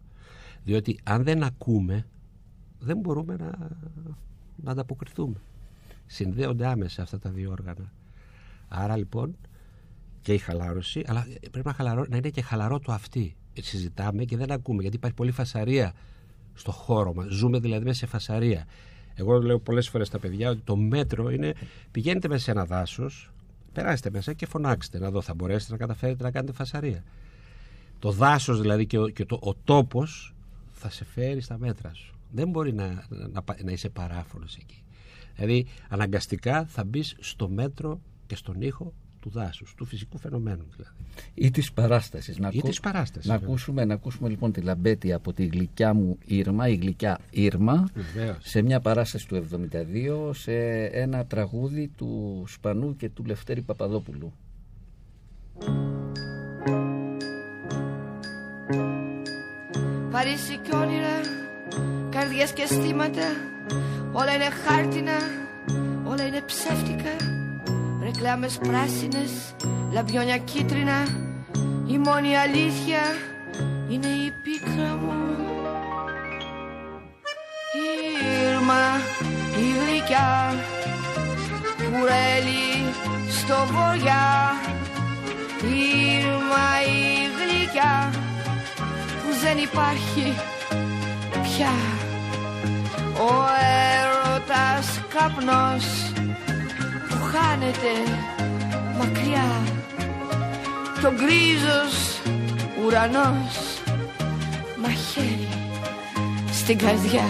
Διότι αν δεν ακούμε, δεν μπορούμε να, να ανταποκριθούμε. Συνδέονται άμεσα αυτά τα δύο όργανα. Άρα λοιπόν και η χαλάρωση, αλλά πρέπει να, χαλαρώ, να είναι και χαλαρό το αυτή. Συζητάμε και δεν ακούμε, γιατί υπάρχει πολλή φασαρία στο χώρο μας. Ζούμε δηλαδή μέσα σε φασαρία. Εγώ λέω πολλές φορές στα παιδιά ότι το μέτρο είναι πηγαίνετε μέσα σε ένα δάσος, περάστε μέσα και φωνάξτε να δω θα μπορέσετε να καταφέρετε να κάνετε φασαρία. Το δάσος δηλαδή και ο, και το, ο τόπος θα σε φέρει στα μέτρα σου. Δεν μπορεί να, να, να είσαι παράφωνος εκεί. Δηλαδή αναγκαστικά θα μπεις στο μέτρο και στον ήχο του δάσους, του φυσικού φαινομένου δηλαδή. Ή της παράστασης. Να, Ή της παράστασης, να, βέβαια. ακούσουμε, να ακούσουμε λοιπόν τη Λαμπέτη από τη γλυκιά μου Ήρμα, η γλυκιά Ήρμα, Βεβαίως. σε μια παράσταση του 72 σε ένα τραγούδι του Σπανού και του Λευτέρη Παπαδόπουλου. Παρίσι και όνειρα, καρδιές και αισθήματα Όλα είναι χάρτινα, όλα είναι ψεύτικα Ρεκλάμες πράσινες, λαμπιόνια κίτρινα Η μόνη αλήθεια είναι η πίκρα μου. Η Ήρμα, η γλυκιά Κουρέλι στο βοριά Η Ήρμα, η γλυκιά που δεν υπάρχει πια. Ο έρωτας καπνός που χάνεται μακριά. Το γκρίζος ουρανός μαχαίρι στην καρδιά.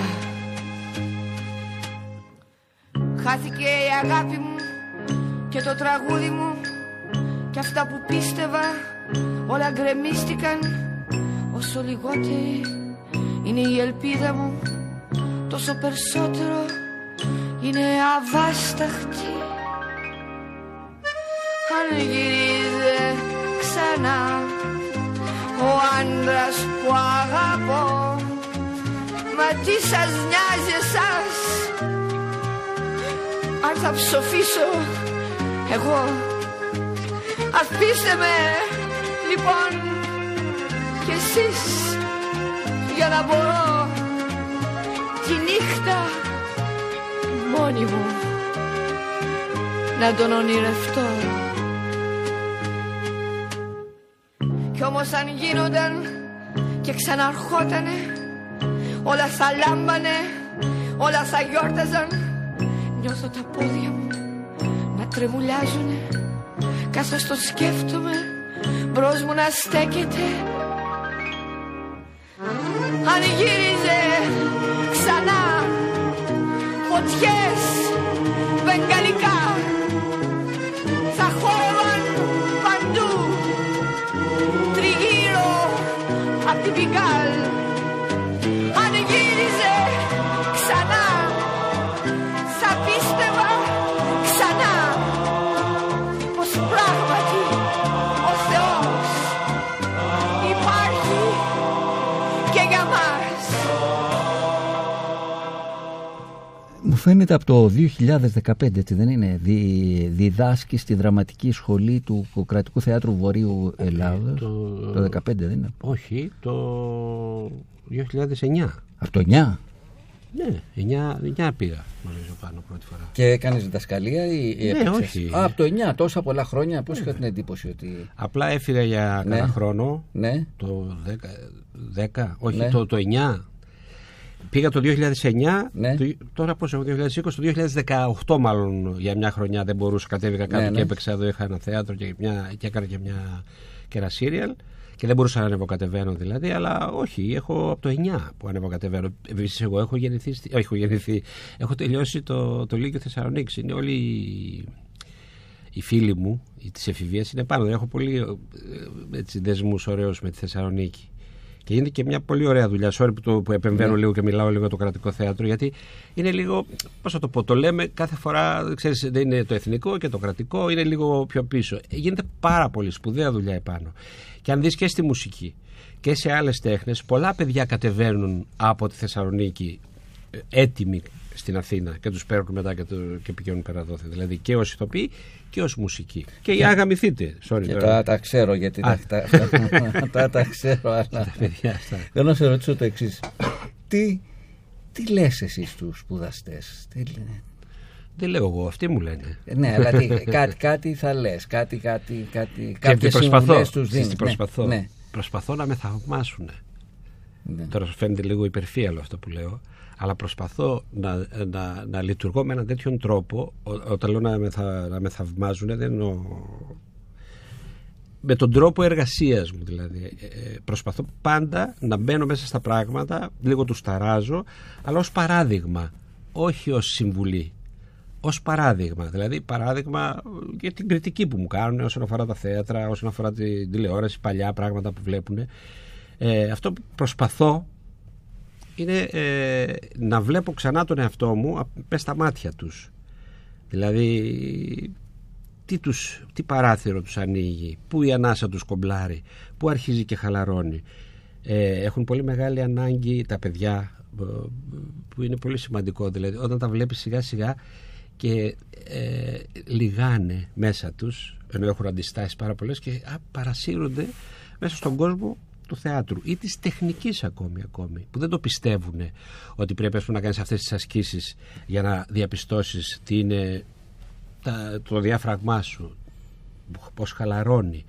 Χάθηκε η αγάπη μου και το τραγούδι μου και αυτά που πίστευα όλα γκρεμίστηκαν. Όσο λιγότερη είναι η ελπίδα μου τόσο περισσότερο είναι αβάσταχτη αν γυρίζε ξανά. Ο άντρας που αγαπώ μα τι σας νοιάζει εσάς; Αν θα ψοφήσω εγώ. Αφήστε με λοιπόν κι εσείς για να μπορώ τη νύχτα μόνη μου να τον ονειρευτώ κι όμως αν γίνονταν και ξαναρχότανε όλα θα λάμπανε όλα θα γιόρταζαν. Νιώθω τα πόδια μου να τρεμουλιάζουνε καθώς το σκέφτομαι μπρος μου να στέκεται. Αν γύριζε ξανά φωτιές βεγγαλικά απ' φαίνεται από το 2015, έτσι δεν είναι, δι, διδάσκεις στη δραματική σχολή του Κρατικού Θεάτρου Βορείου Ελλάδος. το- Το 15 δεν είναι; Όχι, το 2009. Από το 9. Ναι, 9, 9 πήγα νομίζω πάνω πρώτη φορά. Και έκανες διδασκαλία ή, ή Ναι, έπαιξες; όχι. Α, από το 9, τόσα πολλά χρόνια, πώς είχα την εντύπωση ότι. Απλά έφυγα για Ναι. κάνα χρόνο, Ναι, το 10, 10 όχι Ναι. το, το 9. Πήγα το 2009, Ναι. το, τώρα πώς έχω, 2020, το 2018 μάλλον για μια χρονιά δεν μπορούσα, κατέβηκα κάτω Ναι, ναι. και έπαιξα εδώ, είχα ένα θέατρο και, μια, και έκανα και, μια, και ένα σύριαλ και δεν μπορούσα να ανεβοκατεβαίνω δηλαδή, αλλά όχι, έχω από το 9 που ανεβοκατεβαίνω. Επίσης εγώ έχω γεννηθεί, στη- όχι, έχω γεννηθεί, έχω τελειώσει το, το Λύκειο Θεσσαλονίκης, είναι όλοι οι- οι φίλοι μου οι της εφηβείας είναι πάνω. Έχω πολύ ε, έτσι, δεσμούς ωραίους με τη Θεσσαλονίκη. Και είναι και μια πολύ ωραία δουλειά. Sorry που, το, που επεμβαίνω λίγο και μιλάω λίγο για το κρατικό θέατρο, γιατί είναι λίγο, πώς θα το πω, το λέμε κάθε φορά, ξέρεις, δεν είναι το εθνικό και το κρατικό, είναι λίγο πιο πίσω. Γίνεται πάρα πολύ σπουδαία δουλειά επάνω. Και αν δεις και στη μουσική και σε άλλες τέχνες, πολλά παιδιά κατεβαίνουν από τη Θεσσαλονίκη ε, έτοιμοι στην Αθήνα και τους παίρνουν μετά και, το, και πηγαίνουν πέρα δόθε. Δηλαδή και ως ηθοποιοί και ως μουσική. Και για αγαμηθείτε. Sorry, και τώρα. τα, τα ξέρω γιατί Α. τα, τα, τα, τα, τα ξέρω. Αλλά... παιδιά αυτά. Θέλω να σε ρωτήσω το εξής. Τι, τι λες εσύ στους σπουδαστές; Τι λένε; Δεν λέω εγώ, αυτοί μου λένε. Ε, Ναι, αλλά τι, κάτι, κάτι θα λες. Κάτι, κάτι, κάτι, Και τις κάποιες προσπαθώ. συμβουλές τους Ξέρεις δίνεις. τι προσπαθώ; Ναι, Προσπαθώ να με θαυμάσουν. ναι. Τώρα σου φαίνεται λίγο υπερφύαλο αυτό που λέω, αλλά προσπαθώ να, να, να λειτουργώ με έναν τέτοιον τρόπο. Ό, όταν λέω να με, θα, να με θαυμάζουν, δεν εννοώ. Με τον τρόπο εργασίας μου δηλαδή. Ε, προσπαθώ πάντα να μπαίνω μέσα στα πράγματα, λίγο τους ταράζω, αλλά ως παράδειγμα, όχι ως συμβουλή. Ως παράδειγμα, δηλαδή παράδειγμα για την κριτική που μου κάνουν όσον αφορά τα θέατρα, όσον αφορά την τηλεόραση, παλιά πράγματα που βλέπουν. Ε, αυτό που προσπαθώ είναι ε, να βλέπω ξανά τον εαυτό μου απ- μες στα μάτια τους. Δηλαδή τι, τους, τι παράθυρο τους ανοίγει, πού η ανάσα τους κομπλάρει, πού αρχίζει και χαλαρώνει. Ε, έχουν πολύ μεγάλη ανάγκη τα παιδιά ε, που είναι πολύ σημαντικό δηλαδή όταν τα βλέπεις σιγά σιγά και ε, λιγάνε μέσα τους ενώ έχουν αντιστάσεις πάρα πολλές και α, παρασύρονται μέσα στον κόσμο του θεάτρου ή της τεχνικής ακόμη, ακόμη που δεν το πιστεύουν ότι πρέπει ας πούμε, να κάνεις αυτές τις ασκήσεις για να διαπιστώσεις τι είναι τα, το διάφραγμά σου πως χαλαρώνει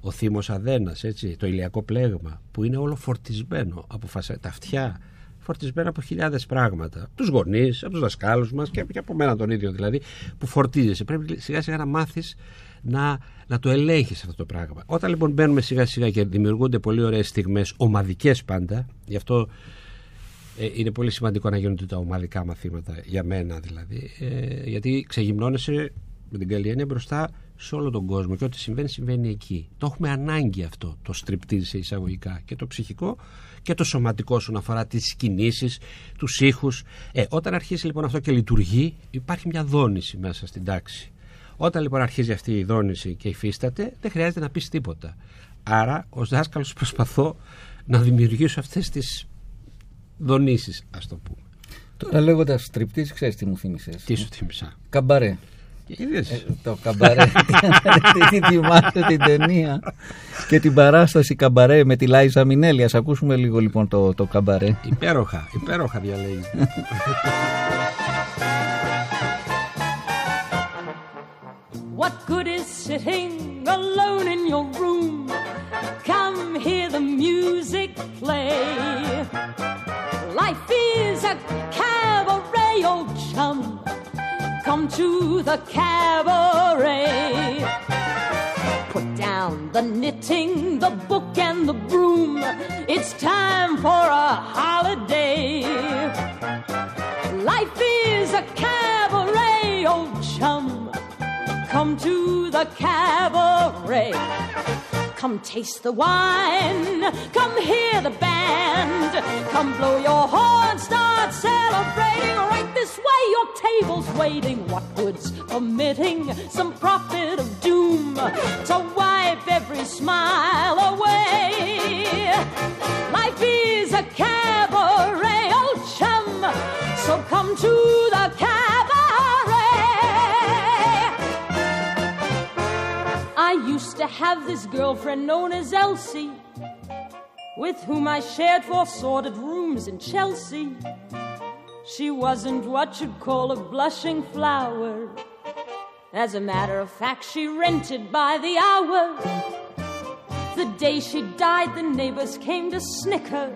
ο θύμος αδένας έτσι, το ηλιακό πλέγμα που είναι όλο φορτισμένο από φασα... τα αυτιά φορτισμένα από χιλιάδες πράγματα τους γονείς, από τους δασκάλους μας και, και από μένα τον ίδιο δηλαδή που φορτίζεσαι. Πρέπει σιγά σιγά να μάθεις να, να το ελέγχεις αυτό το πράγμα. Όταν λοιπόν μπαίνουμε σιγά σιγά και δημιουργούνται πολύ ωραίες στιγμές ομαδικές πάντα γι' αυτό ε, είναι πολύ σημαντικό να γίνονται τα ομαδικά μαθήματα για μένα δηλαδή ε, γιατί ξεγυμνώνεσαι με την καλή έννοια μπροστά σε όλο τον κόσμο και ό,τι συμβαίνει συμβαίνει εκεί. Το έχουμε ανάγκη αυτό το στριπτήρι σε εισαγωγικά και το ψυχικό και το σωματικό σου να αφορά τις κινήσεις τους ήχους. Ε, όταν αρχίσει λοιπόν αυτό και λειτουργεί υπάρχει μια δόνηση μέσα στην τάξη όταν λοιπόν αρχίζει αυτή η δόνηση και υφίσταται δεν χρειάζεται να πεις τίποτα άρα ως δάσκαλος προσπαθώ να δημιουργήσω αυτές τις δονήσεις ας το πούμε Τώρα λέγοντας τρυπτή, ξέρεις τι μου θύμισες; τι σου θύμισα; Καμπαρέ. Είδες. Ε, το καμπαρέ. τι θυμάσαι την ταινία; Και την παράσταση καμπαρέ με τη Λάιζα Μινέλη. Ας ακούσουμε λίγο λοιπόν το, το καμπαρέ. υπέροχα, υπέροχα διαλέγεις What good is sitting alone in your room? Come hear the music play. Life is a cabaret, old chum. Come to the cabaret. Put down the knitting, the book, and the broom. It's time for a holiday. Life is a cabaret, old chum. Come to the cabaret. Come taste the wine. Come hear the band. Come blow your horn. Start celebrating. Right this way, your table's waiting. What good's omitting some prophet of doom to wipe every smile away? Life is a cabaret, old chum. So come to the cabaret. Used to have this girlfriend known as Elsie, with whom I shared four sordid rooms in Chelsea. She wasn't what you'd call a blushing flower. As a matter of fact, she rented by the hour. The day she died, the neighbors came to snicker.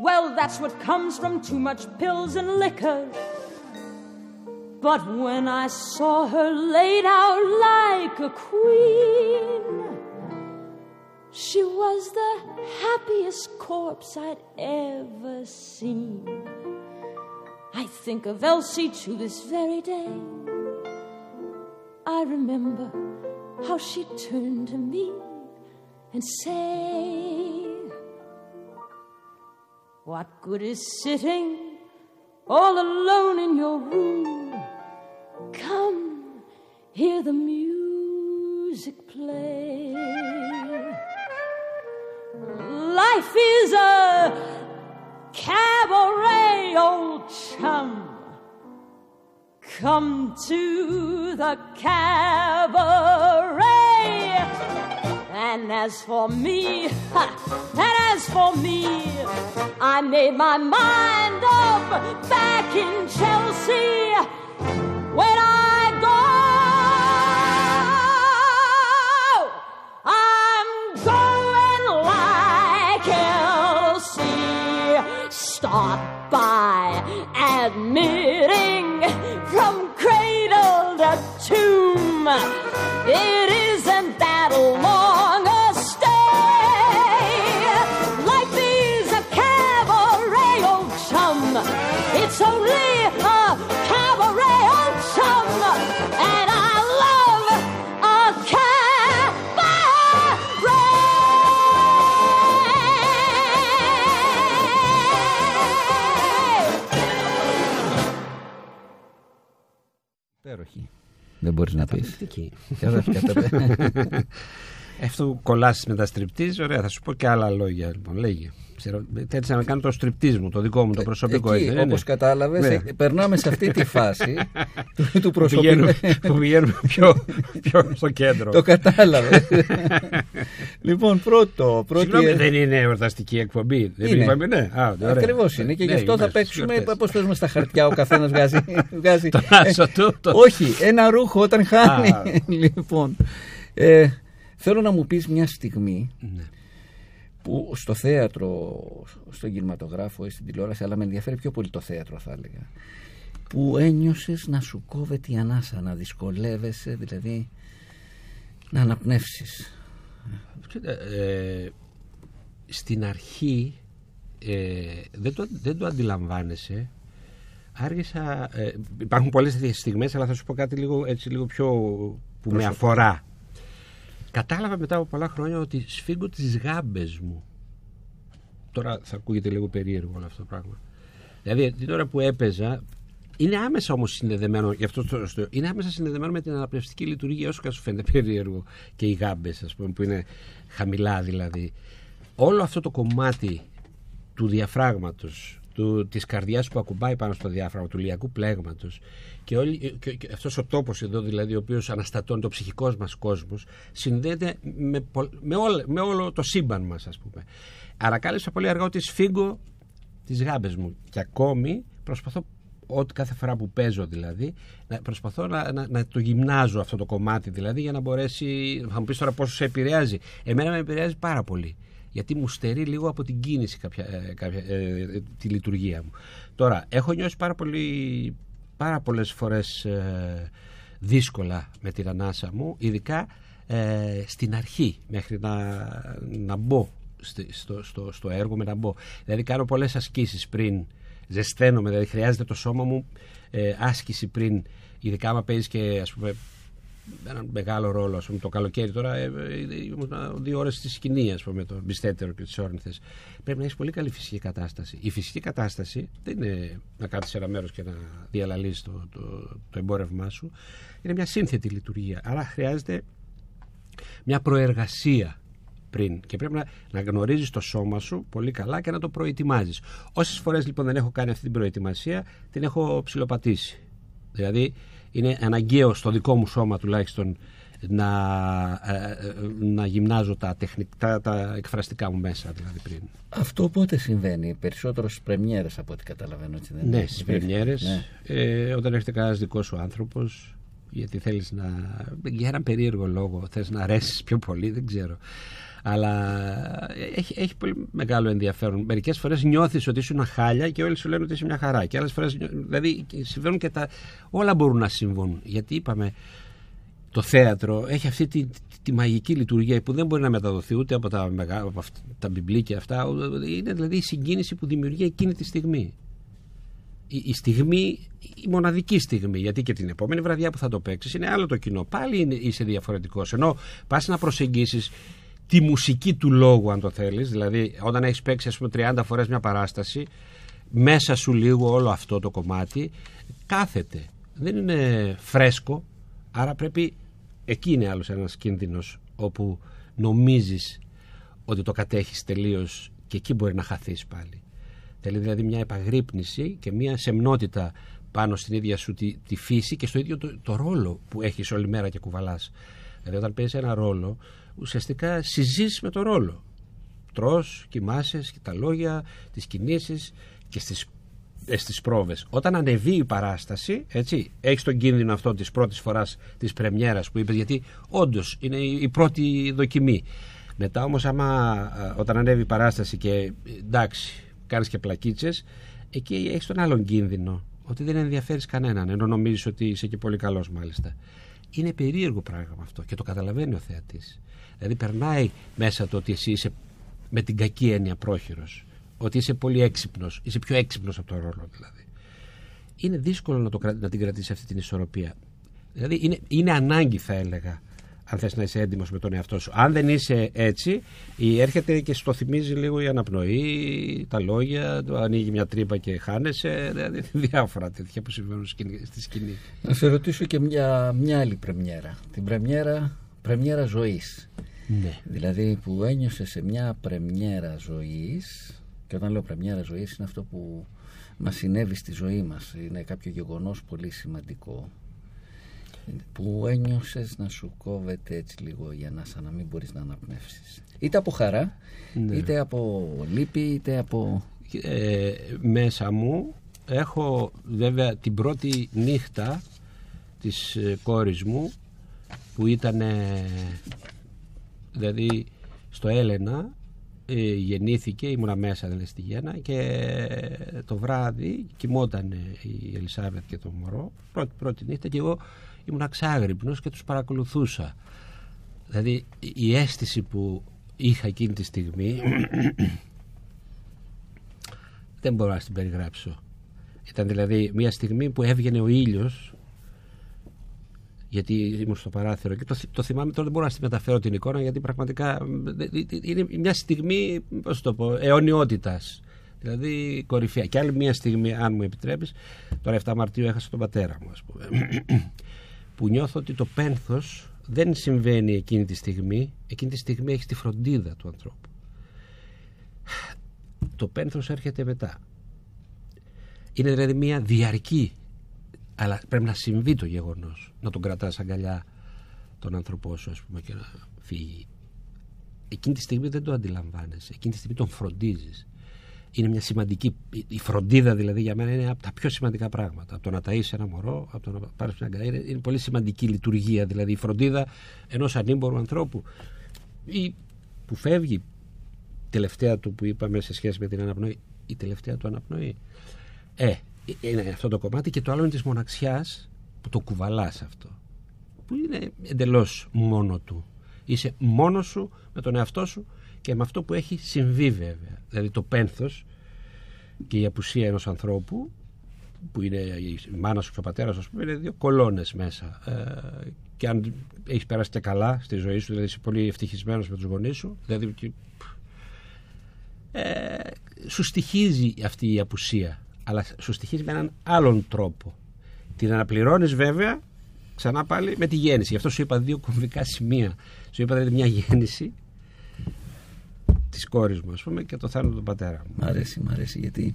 Well, that's what comes from too much pills and liquor. But when I saw her laid out like a queen, she was the happiest corpse I'd ever seen. I think of Elsie to this very day. I remember how she turned to me and said, What good is sitting all alone in your room? Hear the music play. Life is a cabaret, old chum. Come to the cabaret. And as for me, ha, and as for me, I made my mind up back in Chelsea Yeah. Δεν μπορείς να πεις. Καταπληκτική. Αυτό κολλά με τα στριπτίζ, ωραία. Θα σου πω και άλλα λόγια. Λοιπόν, λέγε. Έτσι να κάνω το στριπτίζ μου, το δικό μου, το προσωπικό. Εκεί, έτσι, δεν είναι; όπως κατάλαβες, Ναι. ε, περνάμε σε αυτή τη φάση του, του Που πηγαίνουμε, προσωπικού. που πηγαίνουμε πιο, πιο στο κέντρο. Το κατάλαβες. λοιπόν, πρώτο. Πρώτη... Συγγνώμη, δεν είναι εορταστική εκπομπή. Δεν Είναι. είπαμε, ναι. Α, ωραία. Ακριβώς είναι και γι' Ναι, αυτό θα είμαστε στις παίξουμε. γιορτές. Πώς παίζουμε στα χαρτιά, ο καθένας βγάζει. βγάζει Τον άσο του, το- Όχι, ένα ρούχο όταν χάνει. Α. λοιπόν, ε, θέλω να μου πεις μια στιγμή Ναι. που στο θέατρο, στον κινηματογράφο ή στην τηλεόραση, αλλά με ενδιαφέρει πιο πολύ το θέατρο θα έλεγα, που ένιωσες να σου κόβεται η ανάσα, να δυσκολεύεσαι, δηλαδή να αναπνεύσεις. Κοίτα, ε, στην αρχή ε, δεν, το, δεν το αντιλαμβάνεσαι. Άργησα. Ε, υπάρχουν πολλές τέτοιες στιγμές, αλλά θα σου πω κάτι λίγο, έτσι, λίγο πιο που με αφορά. Κατάλαβα μετά από πολλά χρόνια ότι σφίγγω τις γάμπες μου. Τώρα θα ακούγεται λίγο περίεργο όλο αυτό το πράγμα. Δηλαδή την ώρα που έπαιζα, είναι άμεσα όμως συνδεδεμένο, γι' αυτό το στο, είναι άμεσα συνδεδεμένο με την αναπνευστική λειτουργία, όσο και αν σου φαίνεται περίεργο. Και οι γάμπες, ας πούμε, που είναι χαμηλά δηλαδή. Όλο αυτό το κομμάτι του διαφράγματος, του, της καρδιάς που ακουμπάει πάνω στο διάφραγμα, του λιακού πλέγματος. Και, όλη, και, και αυτός ο τόπος εδώ δηλαδή ο οποίος αναστατώνει το ψυχικός μας κόσμος συνδέεται με, πο- με, όλο, με όλο το σύμπαν μας ας πούμε. Ανακάλυψα πολύ αργά ότι σφίγγω τις γάμπες μου. Και ακόμη προσπαθώ ό,τι κάθε φορά που παίζω δηλαδή να προσπαθώ να, να, να το γυμνάζω αυτό το κομμάτι δηλαδή για να μπορέσει θα μου πεις τώρα πόσο σε επηρεάζει. Εμένα με επηρεάζει πάρα πολύ γιατί μου στερεί λίγο από την κίνηση κάποια, ε, κάποια, ε, ε, τη λειτουργία μου τώρα έχω νιώσει πάρα, πολύ, πάρα πολλές φορές ε, δύσκολα με την ανάσα μου ειδικά ε, στην αρχή μέχρι να, να μπω στη- στο, στο, στο έργο με να μπω. Δηλαδή κάνω πολλές ασκήσεις πριν, ζεσταίνομαι, δηλαδή χρειάζεται το σώμα μου ε, άσκηση πριν, ειδικά άμα παίζεις και ας πούμε ένα μεγάλο ρόλο, ας πούμε, το καλοκαίρι τώρα ε, ε, ήμουν δύο ώρες στη σκηνή, ας πούμε, το μπιστέτερο και τις όρνηθες. Πρέπει να έχεις πολύ καλή φυσική κατάσταση. Η φυσική κατάσταση δεν είναι να κάτσεις σε ένα μέρος και να διαλαλείς το, το, το εμπόρευμά σου. Είναι μια σύνθετη λειτουργία. Άρα χρειάζεται μια προεργασία πριν. Και πρέπει να, να γνωρίζεις το σώμα σου πολύ καλά και να το προετοιμάζεις. Όσες φορές λοιπόν δεν έχω κάνει αυτή την προετοιμασία, την έχω ψηλοπατήσει. Δηλαδή είναι αναγκαίο στο δικό μου σώμα τουλάχιστον να, ε, ε, να γυμνάζω τα, τεχνικά, τα εκφραστικά μου μέσα δηλαδή πριν. Αυτό πότε συμβαίνει, περισσότερο στις πρεμιέρες από ό,τι καταλαβαίνω. Έτσι, δεν Ναι, είναι; στις πρεμιέρες. Ναι. Ε, όταν έρχεται κανένας δικός σου άνθρωπος, γιατί θέλεις να. για έναν περίεργο λόγο, θες να αρέσεις πιο πολύ, δεν ξέρω. Αλλά έχει, έχει πολύ μεγάλο ενδιαφέρον. Μερικές φορές νιώθεις ότι ήσουν χάλια και όλοι σου λένε ότι είσαι μια χαρά. Και άλλες φορές. Δηλαδή συμβαίνουν και τα. Όλα μπορούν να συμβούν. Γιατί είπαμε, το θέατρο έχει αυτή τη, τη, τη μαγική λειτουργία που δεν μπορεί να μεταδοθεί ούτε από τα, μεγά, από αυτά, τα βιβλία αυτά. Είναι δηλαδή η συγκίνηση που δημιουργεί εκείνη τη στιγμή. Η, η στιγμή, η μοναδική στιγμή, γιατί και την επόμενη βραδιά που θα το παίξεις είναι άλλο το κοινό. Πάλι είναι, είσαι διαφορετικός. Ενώ πας να προσεγγίσεις τη μουσική του λόγου, αν το θέλεις, δηλαδή όταν έχεις παίξει, ας πούμε, 30 φορές μια παράσταση, μέσα σου λίγο όλο αυτό το κομμάτι κάθεται. Δεν είναι φρέσκο, άρα πρέπει. Εκεί είναι άλλος ένας κίνδυνος όπου νομίζεις ότι το κατέχεις τελείως και εκεί μπορεί να χαθείς πάλι. Θέλει δηλαδή μια επαγρύπνηση και μια σεμνότητα πάνω στην ίδια σου τη, τη φύση και στο ίδιο το, το ρόλο που έχεις όλη μέρα και κουβαλάς. Δηλαδή όταν παίζεις ένα ρόλο ουσιαστικά συζείς με το ρόλο. Τρως, κοιμάσαι και τα λόγια, τις κινήσεις και στις ε, στις πρόβες. Όταν ανεβεί η παράσταση, έτσι, έχεις τον κίνδυνο αυτό της πρώτης φοράς της πρεμιέρας που είπες, γιατί όντως είναι η η πρώτη δοκιμή. Μετά όμως άμα ε, όταν ανέβει η παράσταση και ε, εντάξει, κάνεις και πλακίτσες, εκεί έχεις τον άλλον κίνδυνο, ότι δεν ενδιαφέρεις κανέναν, ενώ νομίζεις ότι είσαι και πολύ καλός μάλιστα. Είναι περίεργο πράγμα αυτό και το καταλαβαίνει ο θεατής. Δηλαδή περνάει μέσα το ότι εσύ είσαι με την κακή έννοια πρόχειρος ότι είσαι πολύ έξυπνος, είσαι πιο έξυπνος από το ρόλο δηλαδή. Είναι δύσκολο να, το, κρα- να την κρατήσεις αυτή την ισορροπία. Δηλαδή είναι, είναι ανάγκη θα έλεγα αν θες να είσαι έντιμος με τον εαυτό σου. Αν δεν είσαι έτσι, η, έρχεται και στο θυμίζει λίγο η αναπνοή, τα λόγια, το ανοίγει μια τρύπα και χάνεσαι, δηλαδή διάφορα τέτοια που συμβαίνουν σκηνή- στη σκηνή. Να σε ρωτήσω και μια, μια άλλη πρεμιέρα. Την πρεμιέρα, πρεμιέρα ζωής. Ναι. Δηλαδή που ένιωσε σε μια πρεμιέρα ζωής και όταν λέω πρεμιέρα ζωής είναι αυτό που μας συνέβη στη ζωή μας. Είναι κάποιο γεγονός πολύ σημαντικό που ένιωσες να σου κόβεται έτσι λίγο για να σαν να μην μπορείς να αναπνεύσεις. Είτε από χαρά, Ναι. είτε από λύπη, είτε από... ε, μέσα μου έχω βέβαια την πρώτη νύχτα της ε, κόρης μου που ήταν δηλαδή στο Έλενα ε, γεννήθηκε, ήμουνα μέσα δηλαδή στη γέννα και το βράδυ κοιμόταν η Ελισάβετ και το μωρό πρώτη, πρώτη νύχτα και εγώ ήμουν αξάγρυπνος και τους παρακολουθούσα δηλαδή η αίσθηση που είχα εκείνη τη στιγμή δεν μπορώ να την περιγράψω. Ήταν δηλαδή μια στιγμή που έβγαινε ο ήλιος γιατί ήμουν στο παράθυρο και το, θυ- το θυμάμαι. Τώρα δεν μπορώ να στη μεταφέρω την εικόνα γιατί πραγματικά μ, ε, ε, είναι μια στιγμή πώς το πω, αιωνιότητας. Δηλαδή κορυφαία. Και άλλη μια στιγμή αν μου επιτρέπεις. Τώρα 7 Μαρτίου έχασα τον πατέρα μου ας πούμε. Που νιώθω ότι το πένθος δεν συμβαίνει εκείνη τη στιγμή. Εκείνη τη στιγμή έχει τη φροντίδα του ανθρώπου. Το πένθος έρχεται μετά. Είναι δηλαδή μια διαρκή, αλλά πρέπει να συμβεί το γεγονός, να τον κρατάς αγκαλιά τον άνθρωπό σου ας πούμε και να φύγει. Εκείνη τη στιγμή δεν το αντιλαμβάνεσαι, εκείνη τη στιγμή τον φροντίζεις. Είναι μια σημαντική, η φροντίδα δηλαδή για μένα είναι από τα πιο σημαντικά πράγματα. Από το να ταΐσεις ένα μωρό, από το να πάρεις μια αγκαλιά, είναι, είναι πολύ σημαντική λειτουργία δηλαδή η φροντίδα ενός ανήμπορου ανθρώπου ή που φεύγει τελευταία του που είπαμε σε σχέση με την αναπνοή, η τελευταία του αναπνοή. Ε, είναι αυτό το κομμάτι και το άλλο είναι της μοναξιάς που το κουβαλάς αυτό. Που είναι εντελώς μόνο του. Είσαι μόνος σου με τον εαυτό σου και με αυτό που έχει συμβεί βέβαια. Δηλαδή το πένθος και η απουσία ενός ανθρώπου που είναι η μάνα σου και ο πατέρας σου, ας πούμε, είναι δύο κολόνες μέσα. Ε, και αν έχεις περάσει και καλά στη ζωή σου, δηλαδή είσαι πολύ ευτυχισμένος με τους γονείς σου, δηλαδή και ε, σου στοιχίζει αυτή η απουσία αλλά σου στοιχίζει με έναν άλλον τρόπο την αναπληρώνεις βέβαια ξανά πάλι με τη γέννηση γι' αυτό σου είπα δύο κομβικά σημεία σου είπα δηλαδή μια γέννηση της κόρης μου, ας πούμε, και το θάνατο του πατέρα μου. Μ' αρέσει, μ' αρέσει γιατί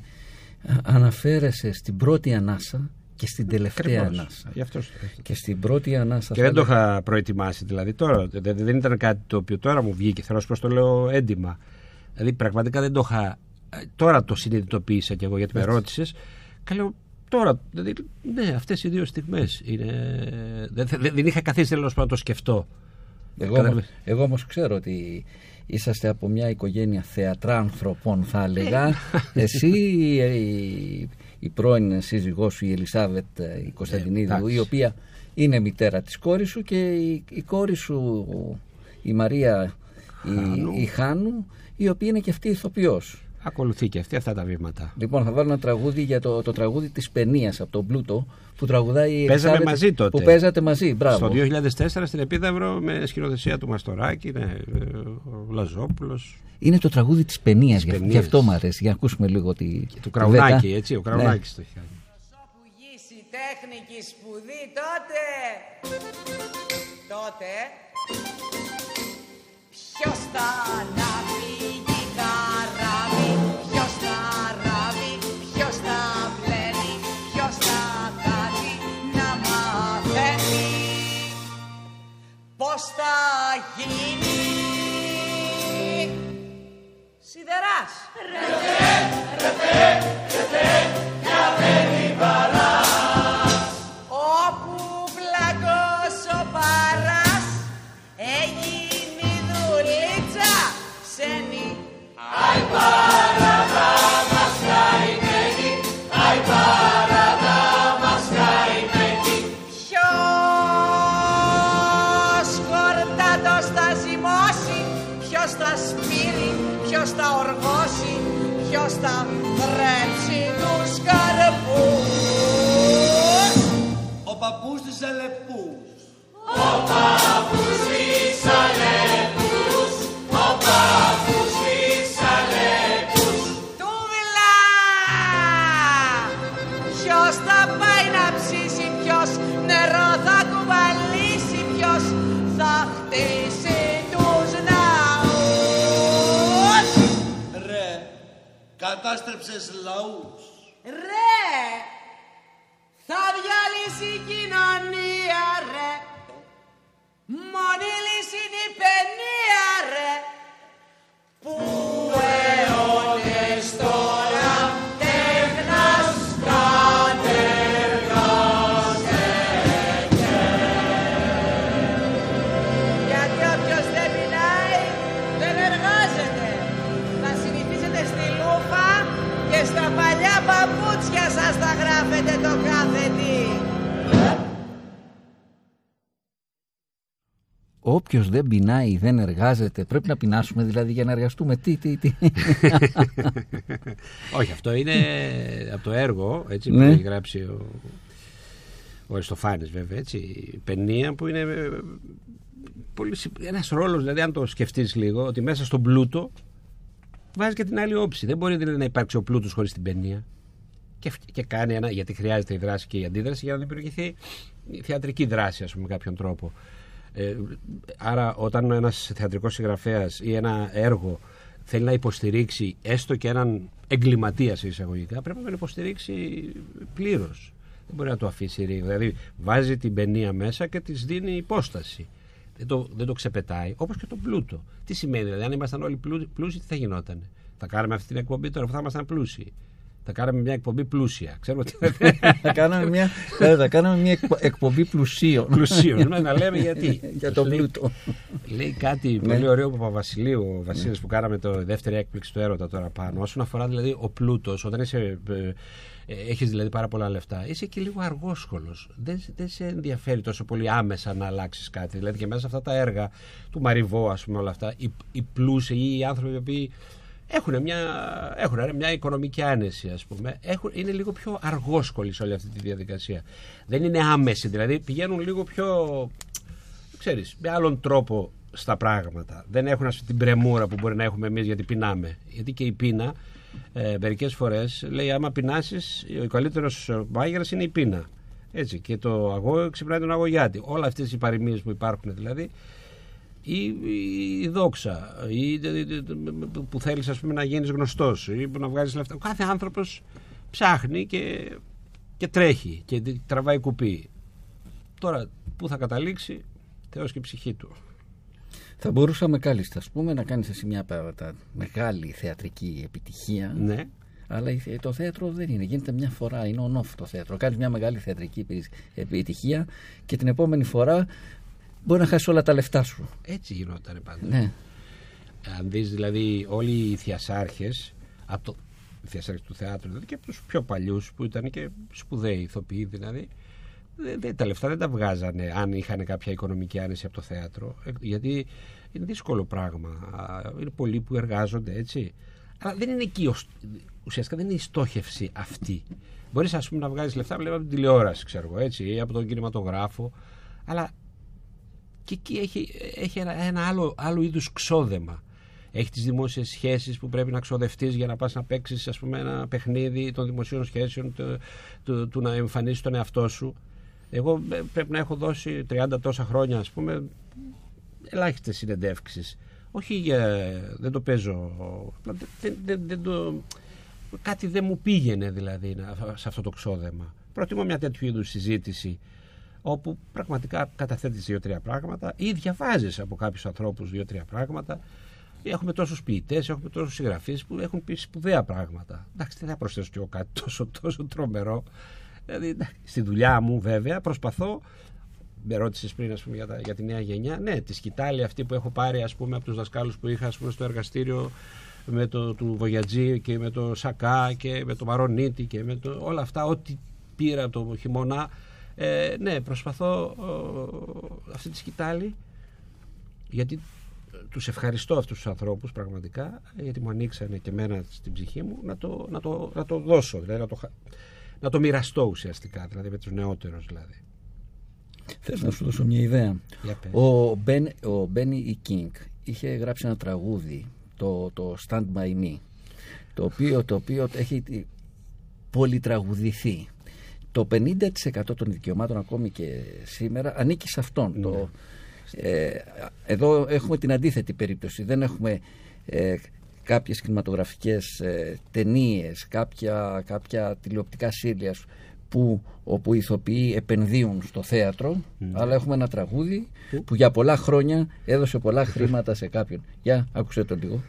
α, αναφέρεσαι στην πρώτη ανάσα και στην τελευταία Ακριβώς. ανάσα. Γι' αυτό, Και στην πρώτη ανάσα και θα δεν το έλεγα- είχα προετοιμάσει δηλαδή τώρα. Δεν, δεν ήταν κάτι το οποίο τώρα μου βγήκε. Θέλω να σου πω, το λέω έντιμα. Δηλαδή πραγματικά δεν το είχα. Ε, Τώρα το συνειδητοποίησα κι εγώ γιατί με Έτσι. ρώτησες. Καλό τώρα. Δηλαδή, ναι, αυτές οι δύο στιγμές είναι. Δεν, δεν, δεν είχα καθίσει τέλος πάντων να το σκεφτώ. Εγώ, Κατάλαβες; όμως, εγώ όμως ξέρω ότι είσαστε από μια οικογένεια θεατράνθρωπων θα έλεγα. Εσύ, η, η πρώην σύζυγός σου η Ελισάβετ ε, η Κωνσταντινίδου εντάξει. η οποία είναι μητέρα της κόρης σου και η, η κόρη σου η Μαρία η, η Χάνου η οποία είναι και αυτή ηθοποιός. Ακολουθεί και αυτή αυτά τα βήματα. Λοιπόν, θα βάλω ένα τραγούδι για το, το τραγούδι της Παινίας από τον Πλούτο που τραγουδάει η Παίζαμε Ελισάβετ, μαζί τότε. Που παίζατε μαζί, μπράβο. Στο 2004 στην Επίδαυρο με σκηνοθεσία του Μαστοράκη, ναι, ε, ο Λαζόπουλος Είναι το τραγούδι της Παινίας, γι' Παινίας. γι' αυτό μου αρέσει. Για να ακούσουμε λίγο τη, του τη Κραουνάκη, βέτα. έτσι, ο Ναι. Κραουνάκης το έχει κάνει. που γύσει τέχνικη σπουδή τότε τότε ποιος θα ανάβει πως θα γίνει; Σιδεράς. Όπου δεν πεινάει, δεν εργάζεται. Πρέπει να πεινάσουμε δηλαδή για να εργαστούμε. Τι, τι, τι. Όχι, αυτό είναι από το έργο έτσι, που Ναι. έχει γράψει ο, ο Αριστοφάνης βέβαια, έτσι, η παινία που είναι ε, πολύ, συ- ένας ρόλος, δηλαδή αν το σκεφτείς λίγο, ότι μέσα στον πλούτο βάζει και την άλλη όψη. Δεν μπορεί δηλαδή, να υπάρξει ο πλούτος χωρίς την παινία. Και, φ- και κάνει ένα, γιατί χρειάζεται η δράση και η αντίδραση για να δημιουργηθεί η θεατρική δράση, ας πούμε, με κάποιον τρόπο. Ε, άρα, όταν ένας θεατρικός συγγραφέας ή ένα έργο θέλει να υποστηρίξει έστω και έναν εγκληματία σε εισαγωγικά, πρέπει να τον υποστηρίξει πλήρως. Δεν μπορεί να το αφήσει ρίγο. Δηλαδή, βάζει την παινία μέσα και της δίνει υπόσταση. Δεν το, δεν το ξεπετάει. Όπως και το πλούτο. Τι σημαίνει, δηλαδή, αν ήμασταν όλοι πλού- πλούσιοι, τι θα γινόταν. Θα κάναμε αυτή την εκπομπή τώρα που θα ήμασταν πλούσιοι. Θα κάναμε μια εκπομπή πλούσια. Ξέρουμε τι θα κάναμε μια, θα κάναμε μια εκπο- εκπομπή πλουσίων. πλουσίων. Ναι, να λέμε γιατί. για τον Λέει- πλούτο. Λέει κάτι Ναι. πολύ ωραίο ο Παπαβασιλείου, ο Βασίλης που κάναμε το δεύτερη έκπληξη του έρωτα τώρα πάνω. Όσον αφορά δηλαδή ο πλούτος, όταν είσαι, ε, ε, έχεις δηλαδή πάρα πολλά λεφτά, είσαι και λίγο αργόσχολος. Δεν, δεν σε ενδιαφέρει τόσο πολύ άμεσα να αλλάξεις κάτι. Δηλαδή και μέσα σε αυτά τα έργα του Μαριβό, ας πούμε όλα αυτά, οι, οι πλούσιοι ή οι άνθρωποι οι οποίοι έχουν μια, έχουν ρε, μια οικονομική άνεση, ας πούμε. Έχουν, είναι λίγο πιο αργόσχολοι σε όλη αυτή τη διαδικασία. Δεν είναι άμεση, δηλαδή πηγαίνουν λίγο πιο ξέρεις, με άλλον τρόπο στα πράγματα. Δεν έχουν ας πούμε, την πρεμούρα που μπορεί να έχουμε εμείς γιατί πεινάμε. Γιατί και η πείνα ε, μερικές φορές λέει άμα πεινάσεις ο καλύτερος μάγειρας είναι η πείνα. Έτσι, και το αγώ ξυπνάει τον αγωγιάτη. Όλα αυτές οι παροιμίες που υπάρχουν δηλαδή ή η, η δόξα ή ε, ε, ε, που θέλεις ας πούμε να γίνεις γνωστός ή που να βγάζεις λεφτά. Ο κάθε άνθρωπος ψάχνει και, και τρέχει και τραβάει κουπί. Τώρα που θα καταλήξει; Θεός και η ψυχή του. Θα μπορούσαμε κάλλιστα ας πούμε, να κάνεις εσύ μια πα- τα- μεγάλη θεατρική επιτυχία. Ναι. Αλλά η θε- το θέατρο δεν είναι. Γίνεται μια φορά. Είναι on-off το θέατρο. Κάνεις μια μεγάλη θεατρική επι- επιτυχία και την επόμενη φορά μπορεί να χάσει όλα τα λεφτά σου. Έτσι γινόταν πάντα. Ναι. Αν δεις δηλαδή όλοι οι θειασάρχες από το οι θειασάρχες του θεάτρου δηλαδή και από τους πιο παλιούς που ήταν και σπουδαίοι ηθοποιοί δηλαδή δεν- δεν- τα λεφτά δεν τα βγάζανε αν είχαν κάποια οικονομική άνεση από το θέατρο ε, γιατί είναι δύσκολο πράγμα Α, είναι πολλοί που εργάζονται έτσι αλλά δεν είναι εκεί ο σ- ουσιαστικά δεν είναι η στόχευση αυτή μπορείς ας πούμε να βγάζεις λεφτά βλέπω από την τηλεόραση ξέρω εγώ έτσι ή από τον κινηματογράφο αλλά και εκεί έχει, έχει ένα, ένα άλλο, άλλο είδους ξόδεμα. Έχει τις δημόσιες σχέσεις που πρέπει να ξοδευτείς για να πας να παίξεις ας πούμε ένα παιχνίδι των δημοσίων σχέσεων του, του, του να εμφανίσεις τον εαυτό σου. Εγώ ε, πρέπει να έχω δώσει 30 τόσα χρόνια ας πούμε ελάχιστες συνεντεύξεις. Όχι για, δεν το παίζω, δεν, δεν, δεν, δεν το, κάτι δεν μου πήγαινε δηλαδή να- σε αυτό το ξόδεμα. Προτιμώ μια τέτοιου είδους συζήτηση όπου πραγματικά καταθέτεις δύο-τρία πράγματα ή διαβάζεις από κάποιους ανθρώπους δύο-τρία πράγματα. Έχουμε τόσους ποιητές, έχουμε τόσους συγγραφείς που έχουν πει σπουδαία πράγματα. Εντάξει, δεν θα προσθέσω κι εγώ κάτι τόσο, τόσο τρομερό. Δηλαδή, εντάξει, στη δουλειά μου βέβαια προσπαθώ με ρώτησες πριν ας πούμε, για, τα, για τη νέα γενιά. Ναι, τη σκητάλη αυτή που έχω πάρει ας πούμε, από τους δασκάλους που είχα ας πούμε, στο εργαστήριο με το του Βογιατζή και με το Σακά και με το Μαρονίτη και με το, όλα αυτά, ό,τι πήρα το χειμώνα. Ε, ναι, προσπαθώ ε, αυτή τη σκητάλη γιατί τους ευχαριστώ αυτούς τους ανθρώπους πραγματικά γιατί μου ανοίξανε και μένα στην ψυχή μου να το, να το, να το δώσω δηλαδή να το, χα- να το μοιραστώ ουσιαστικά δηλαδή με τους νεότερους δηλαδή Θες να σου δώσω μια ιδέα. Για πες. Ο, ben, ο Benny E. King είχε γράψει ένα τραγούδι, το, το Stand By Me, το οποίο, το οποίο έχει πολυτραγουδηθεί. Το 50% των δικαιωμάτων ακόμη και σήμερα ανήκει σε αυτόν. Το, ε, εδώ έχουμε την αντίθετη περίπτωση. Δεν έχουμε ε, κάποιες κινηματογραφικές ε, ταινίες, κάποια, κάποια τηλεοπτικά σύρια που, όπου οι ηθοποιοί επενδύουν στο θέατρο, αλλά έχουμε ένα τραγούδι που για πολλά χρόνια έδωσε πολλά χρήματα σε κάποιον. Για, άκουσε το λίγο.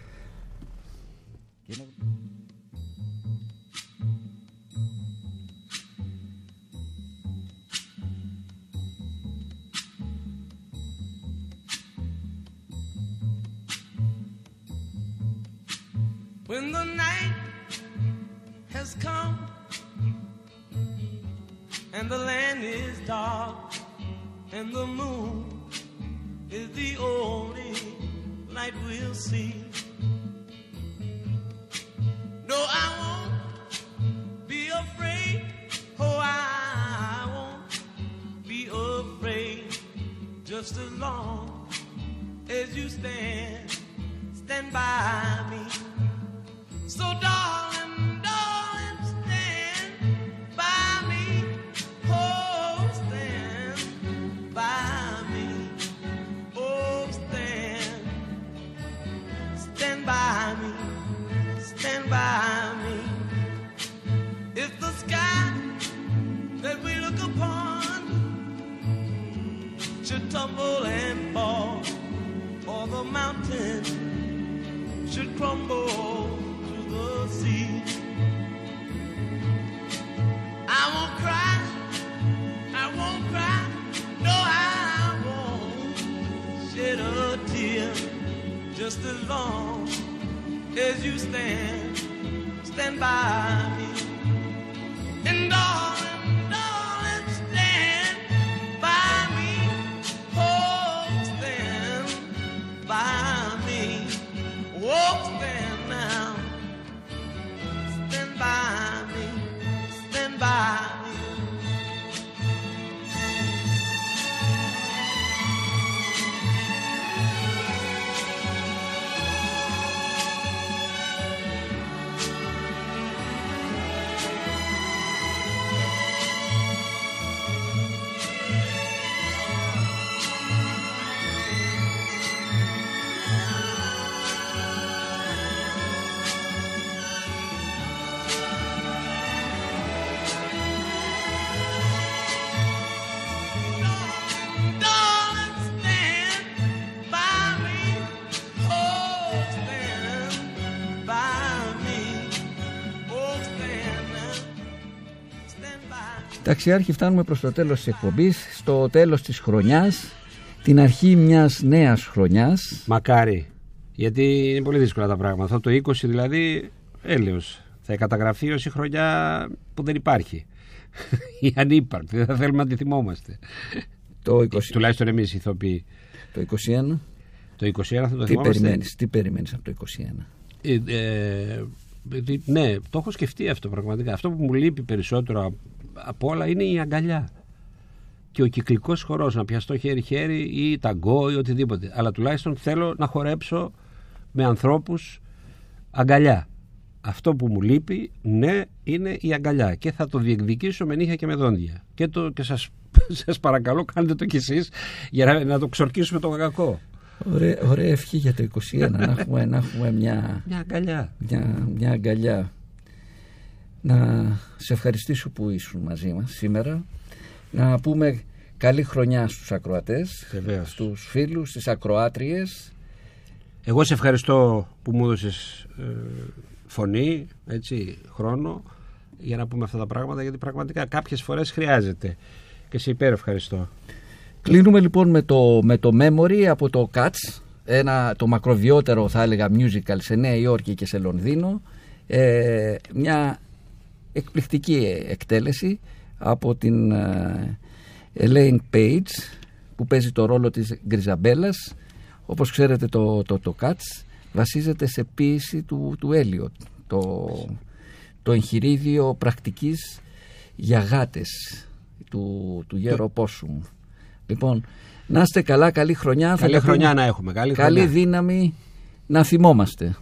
When the night has come and the land is dark and the moon is the only light we'll see. Ταξιάρχη φτάνουμε προς το τέλος της εκπομπής, στο τέλος της χρονιάς, την αρχή μιας νέας χρονιάς. Μακάρι. Γιατί είναι πολύ δύσκολα τα πράγματα. Αυτό το 20 δηλαδή έλεος. Θα καταγραφεί ως η χρονιά που δεν υπάρχει. Η ανύπαρκτη. Δεν θα θέλουμε να τη θυμόμαστε. Το 20, Τουλάχιστον εμείς οι ηθοποιοί. το 21, Το 21 θα το τι θυμόμαστε; περιμένεις, τι περιμένεις από το 21. Ε, ε, δι- ναι, το έχω σκεφτεί αυτό πραγματικά. Αυτό που μου λείπει περισσότερο α- από όλα είναι η αγκαλιά. Και ο κυκλικός χορός, να πιαστώ χέρι-χέρι ή ταγκό ή οτιδήποτε. Αλλά τουλάχιστον θέλω να χορέψω με ανθρώπους αγκαλιά. Αυτό που μου λείπει, ναι, είναι η αγκαλιά. Και θα το διεκδικήσω με νύχια και με δόντια. Και, το, και σας, σας παρακαλώ κάντε το κι εσείς για να, να το ξορκίσουμε το κακό. Ωραία, ωραία ευχή για το 21, να έχουμε, να έχουμε μια, Μια αγκαλιά. μια, μια αγκαλιά. Να σε ευχαριστήσω που ήσουν μαζί μας σήμερα. Να πούμε καλή χρονιά στους ακροατές, Βεβαίως. στους φίλους, στις ακροάτριες. Εγώ σε ευχαριστώ που μου έδωσες ε, φωνή, έτσι, χρόνο για να πούμε αυτά τα πράγματα γιατί πραγματικά κάποιες φορές χρειάζεται και σε υπέρ ευχαριστώ. Κλείνουμε λοιπόν με το, με το Memory από το Cats, ένα, το μακροβιότερο θα έλεγα musical σε Νέα Υόρκη και σε Λονδίνο. Ε, μια εκπληκτική εκτέλεση από την ε, Elaine Page που παίζει το ρόλο της Γκριζαμπέλας. Όπως ξέρετε το, το, το Cats βασίζεται σε ποίηση του, του Elliot, το, το εγχειρίδιο πρακτικής για γάτες του, του Γέρο Πόσουμ. Λοιπόν, να είστε καλά, καλή χρονιά. Θα Καλή τα πούμε. χρονιά να έχουμε. Καλή, Καλή χρονιά. δύναμη να θυμόμαστε.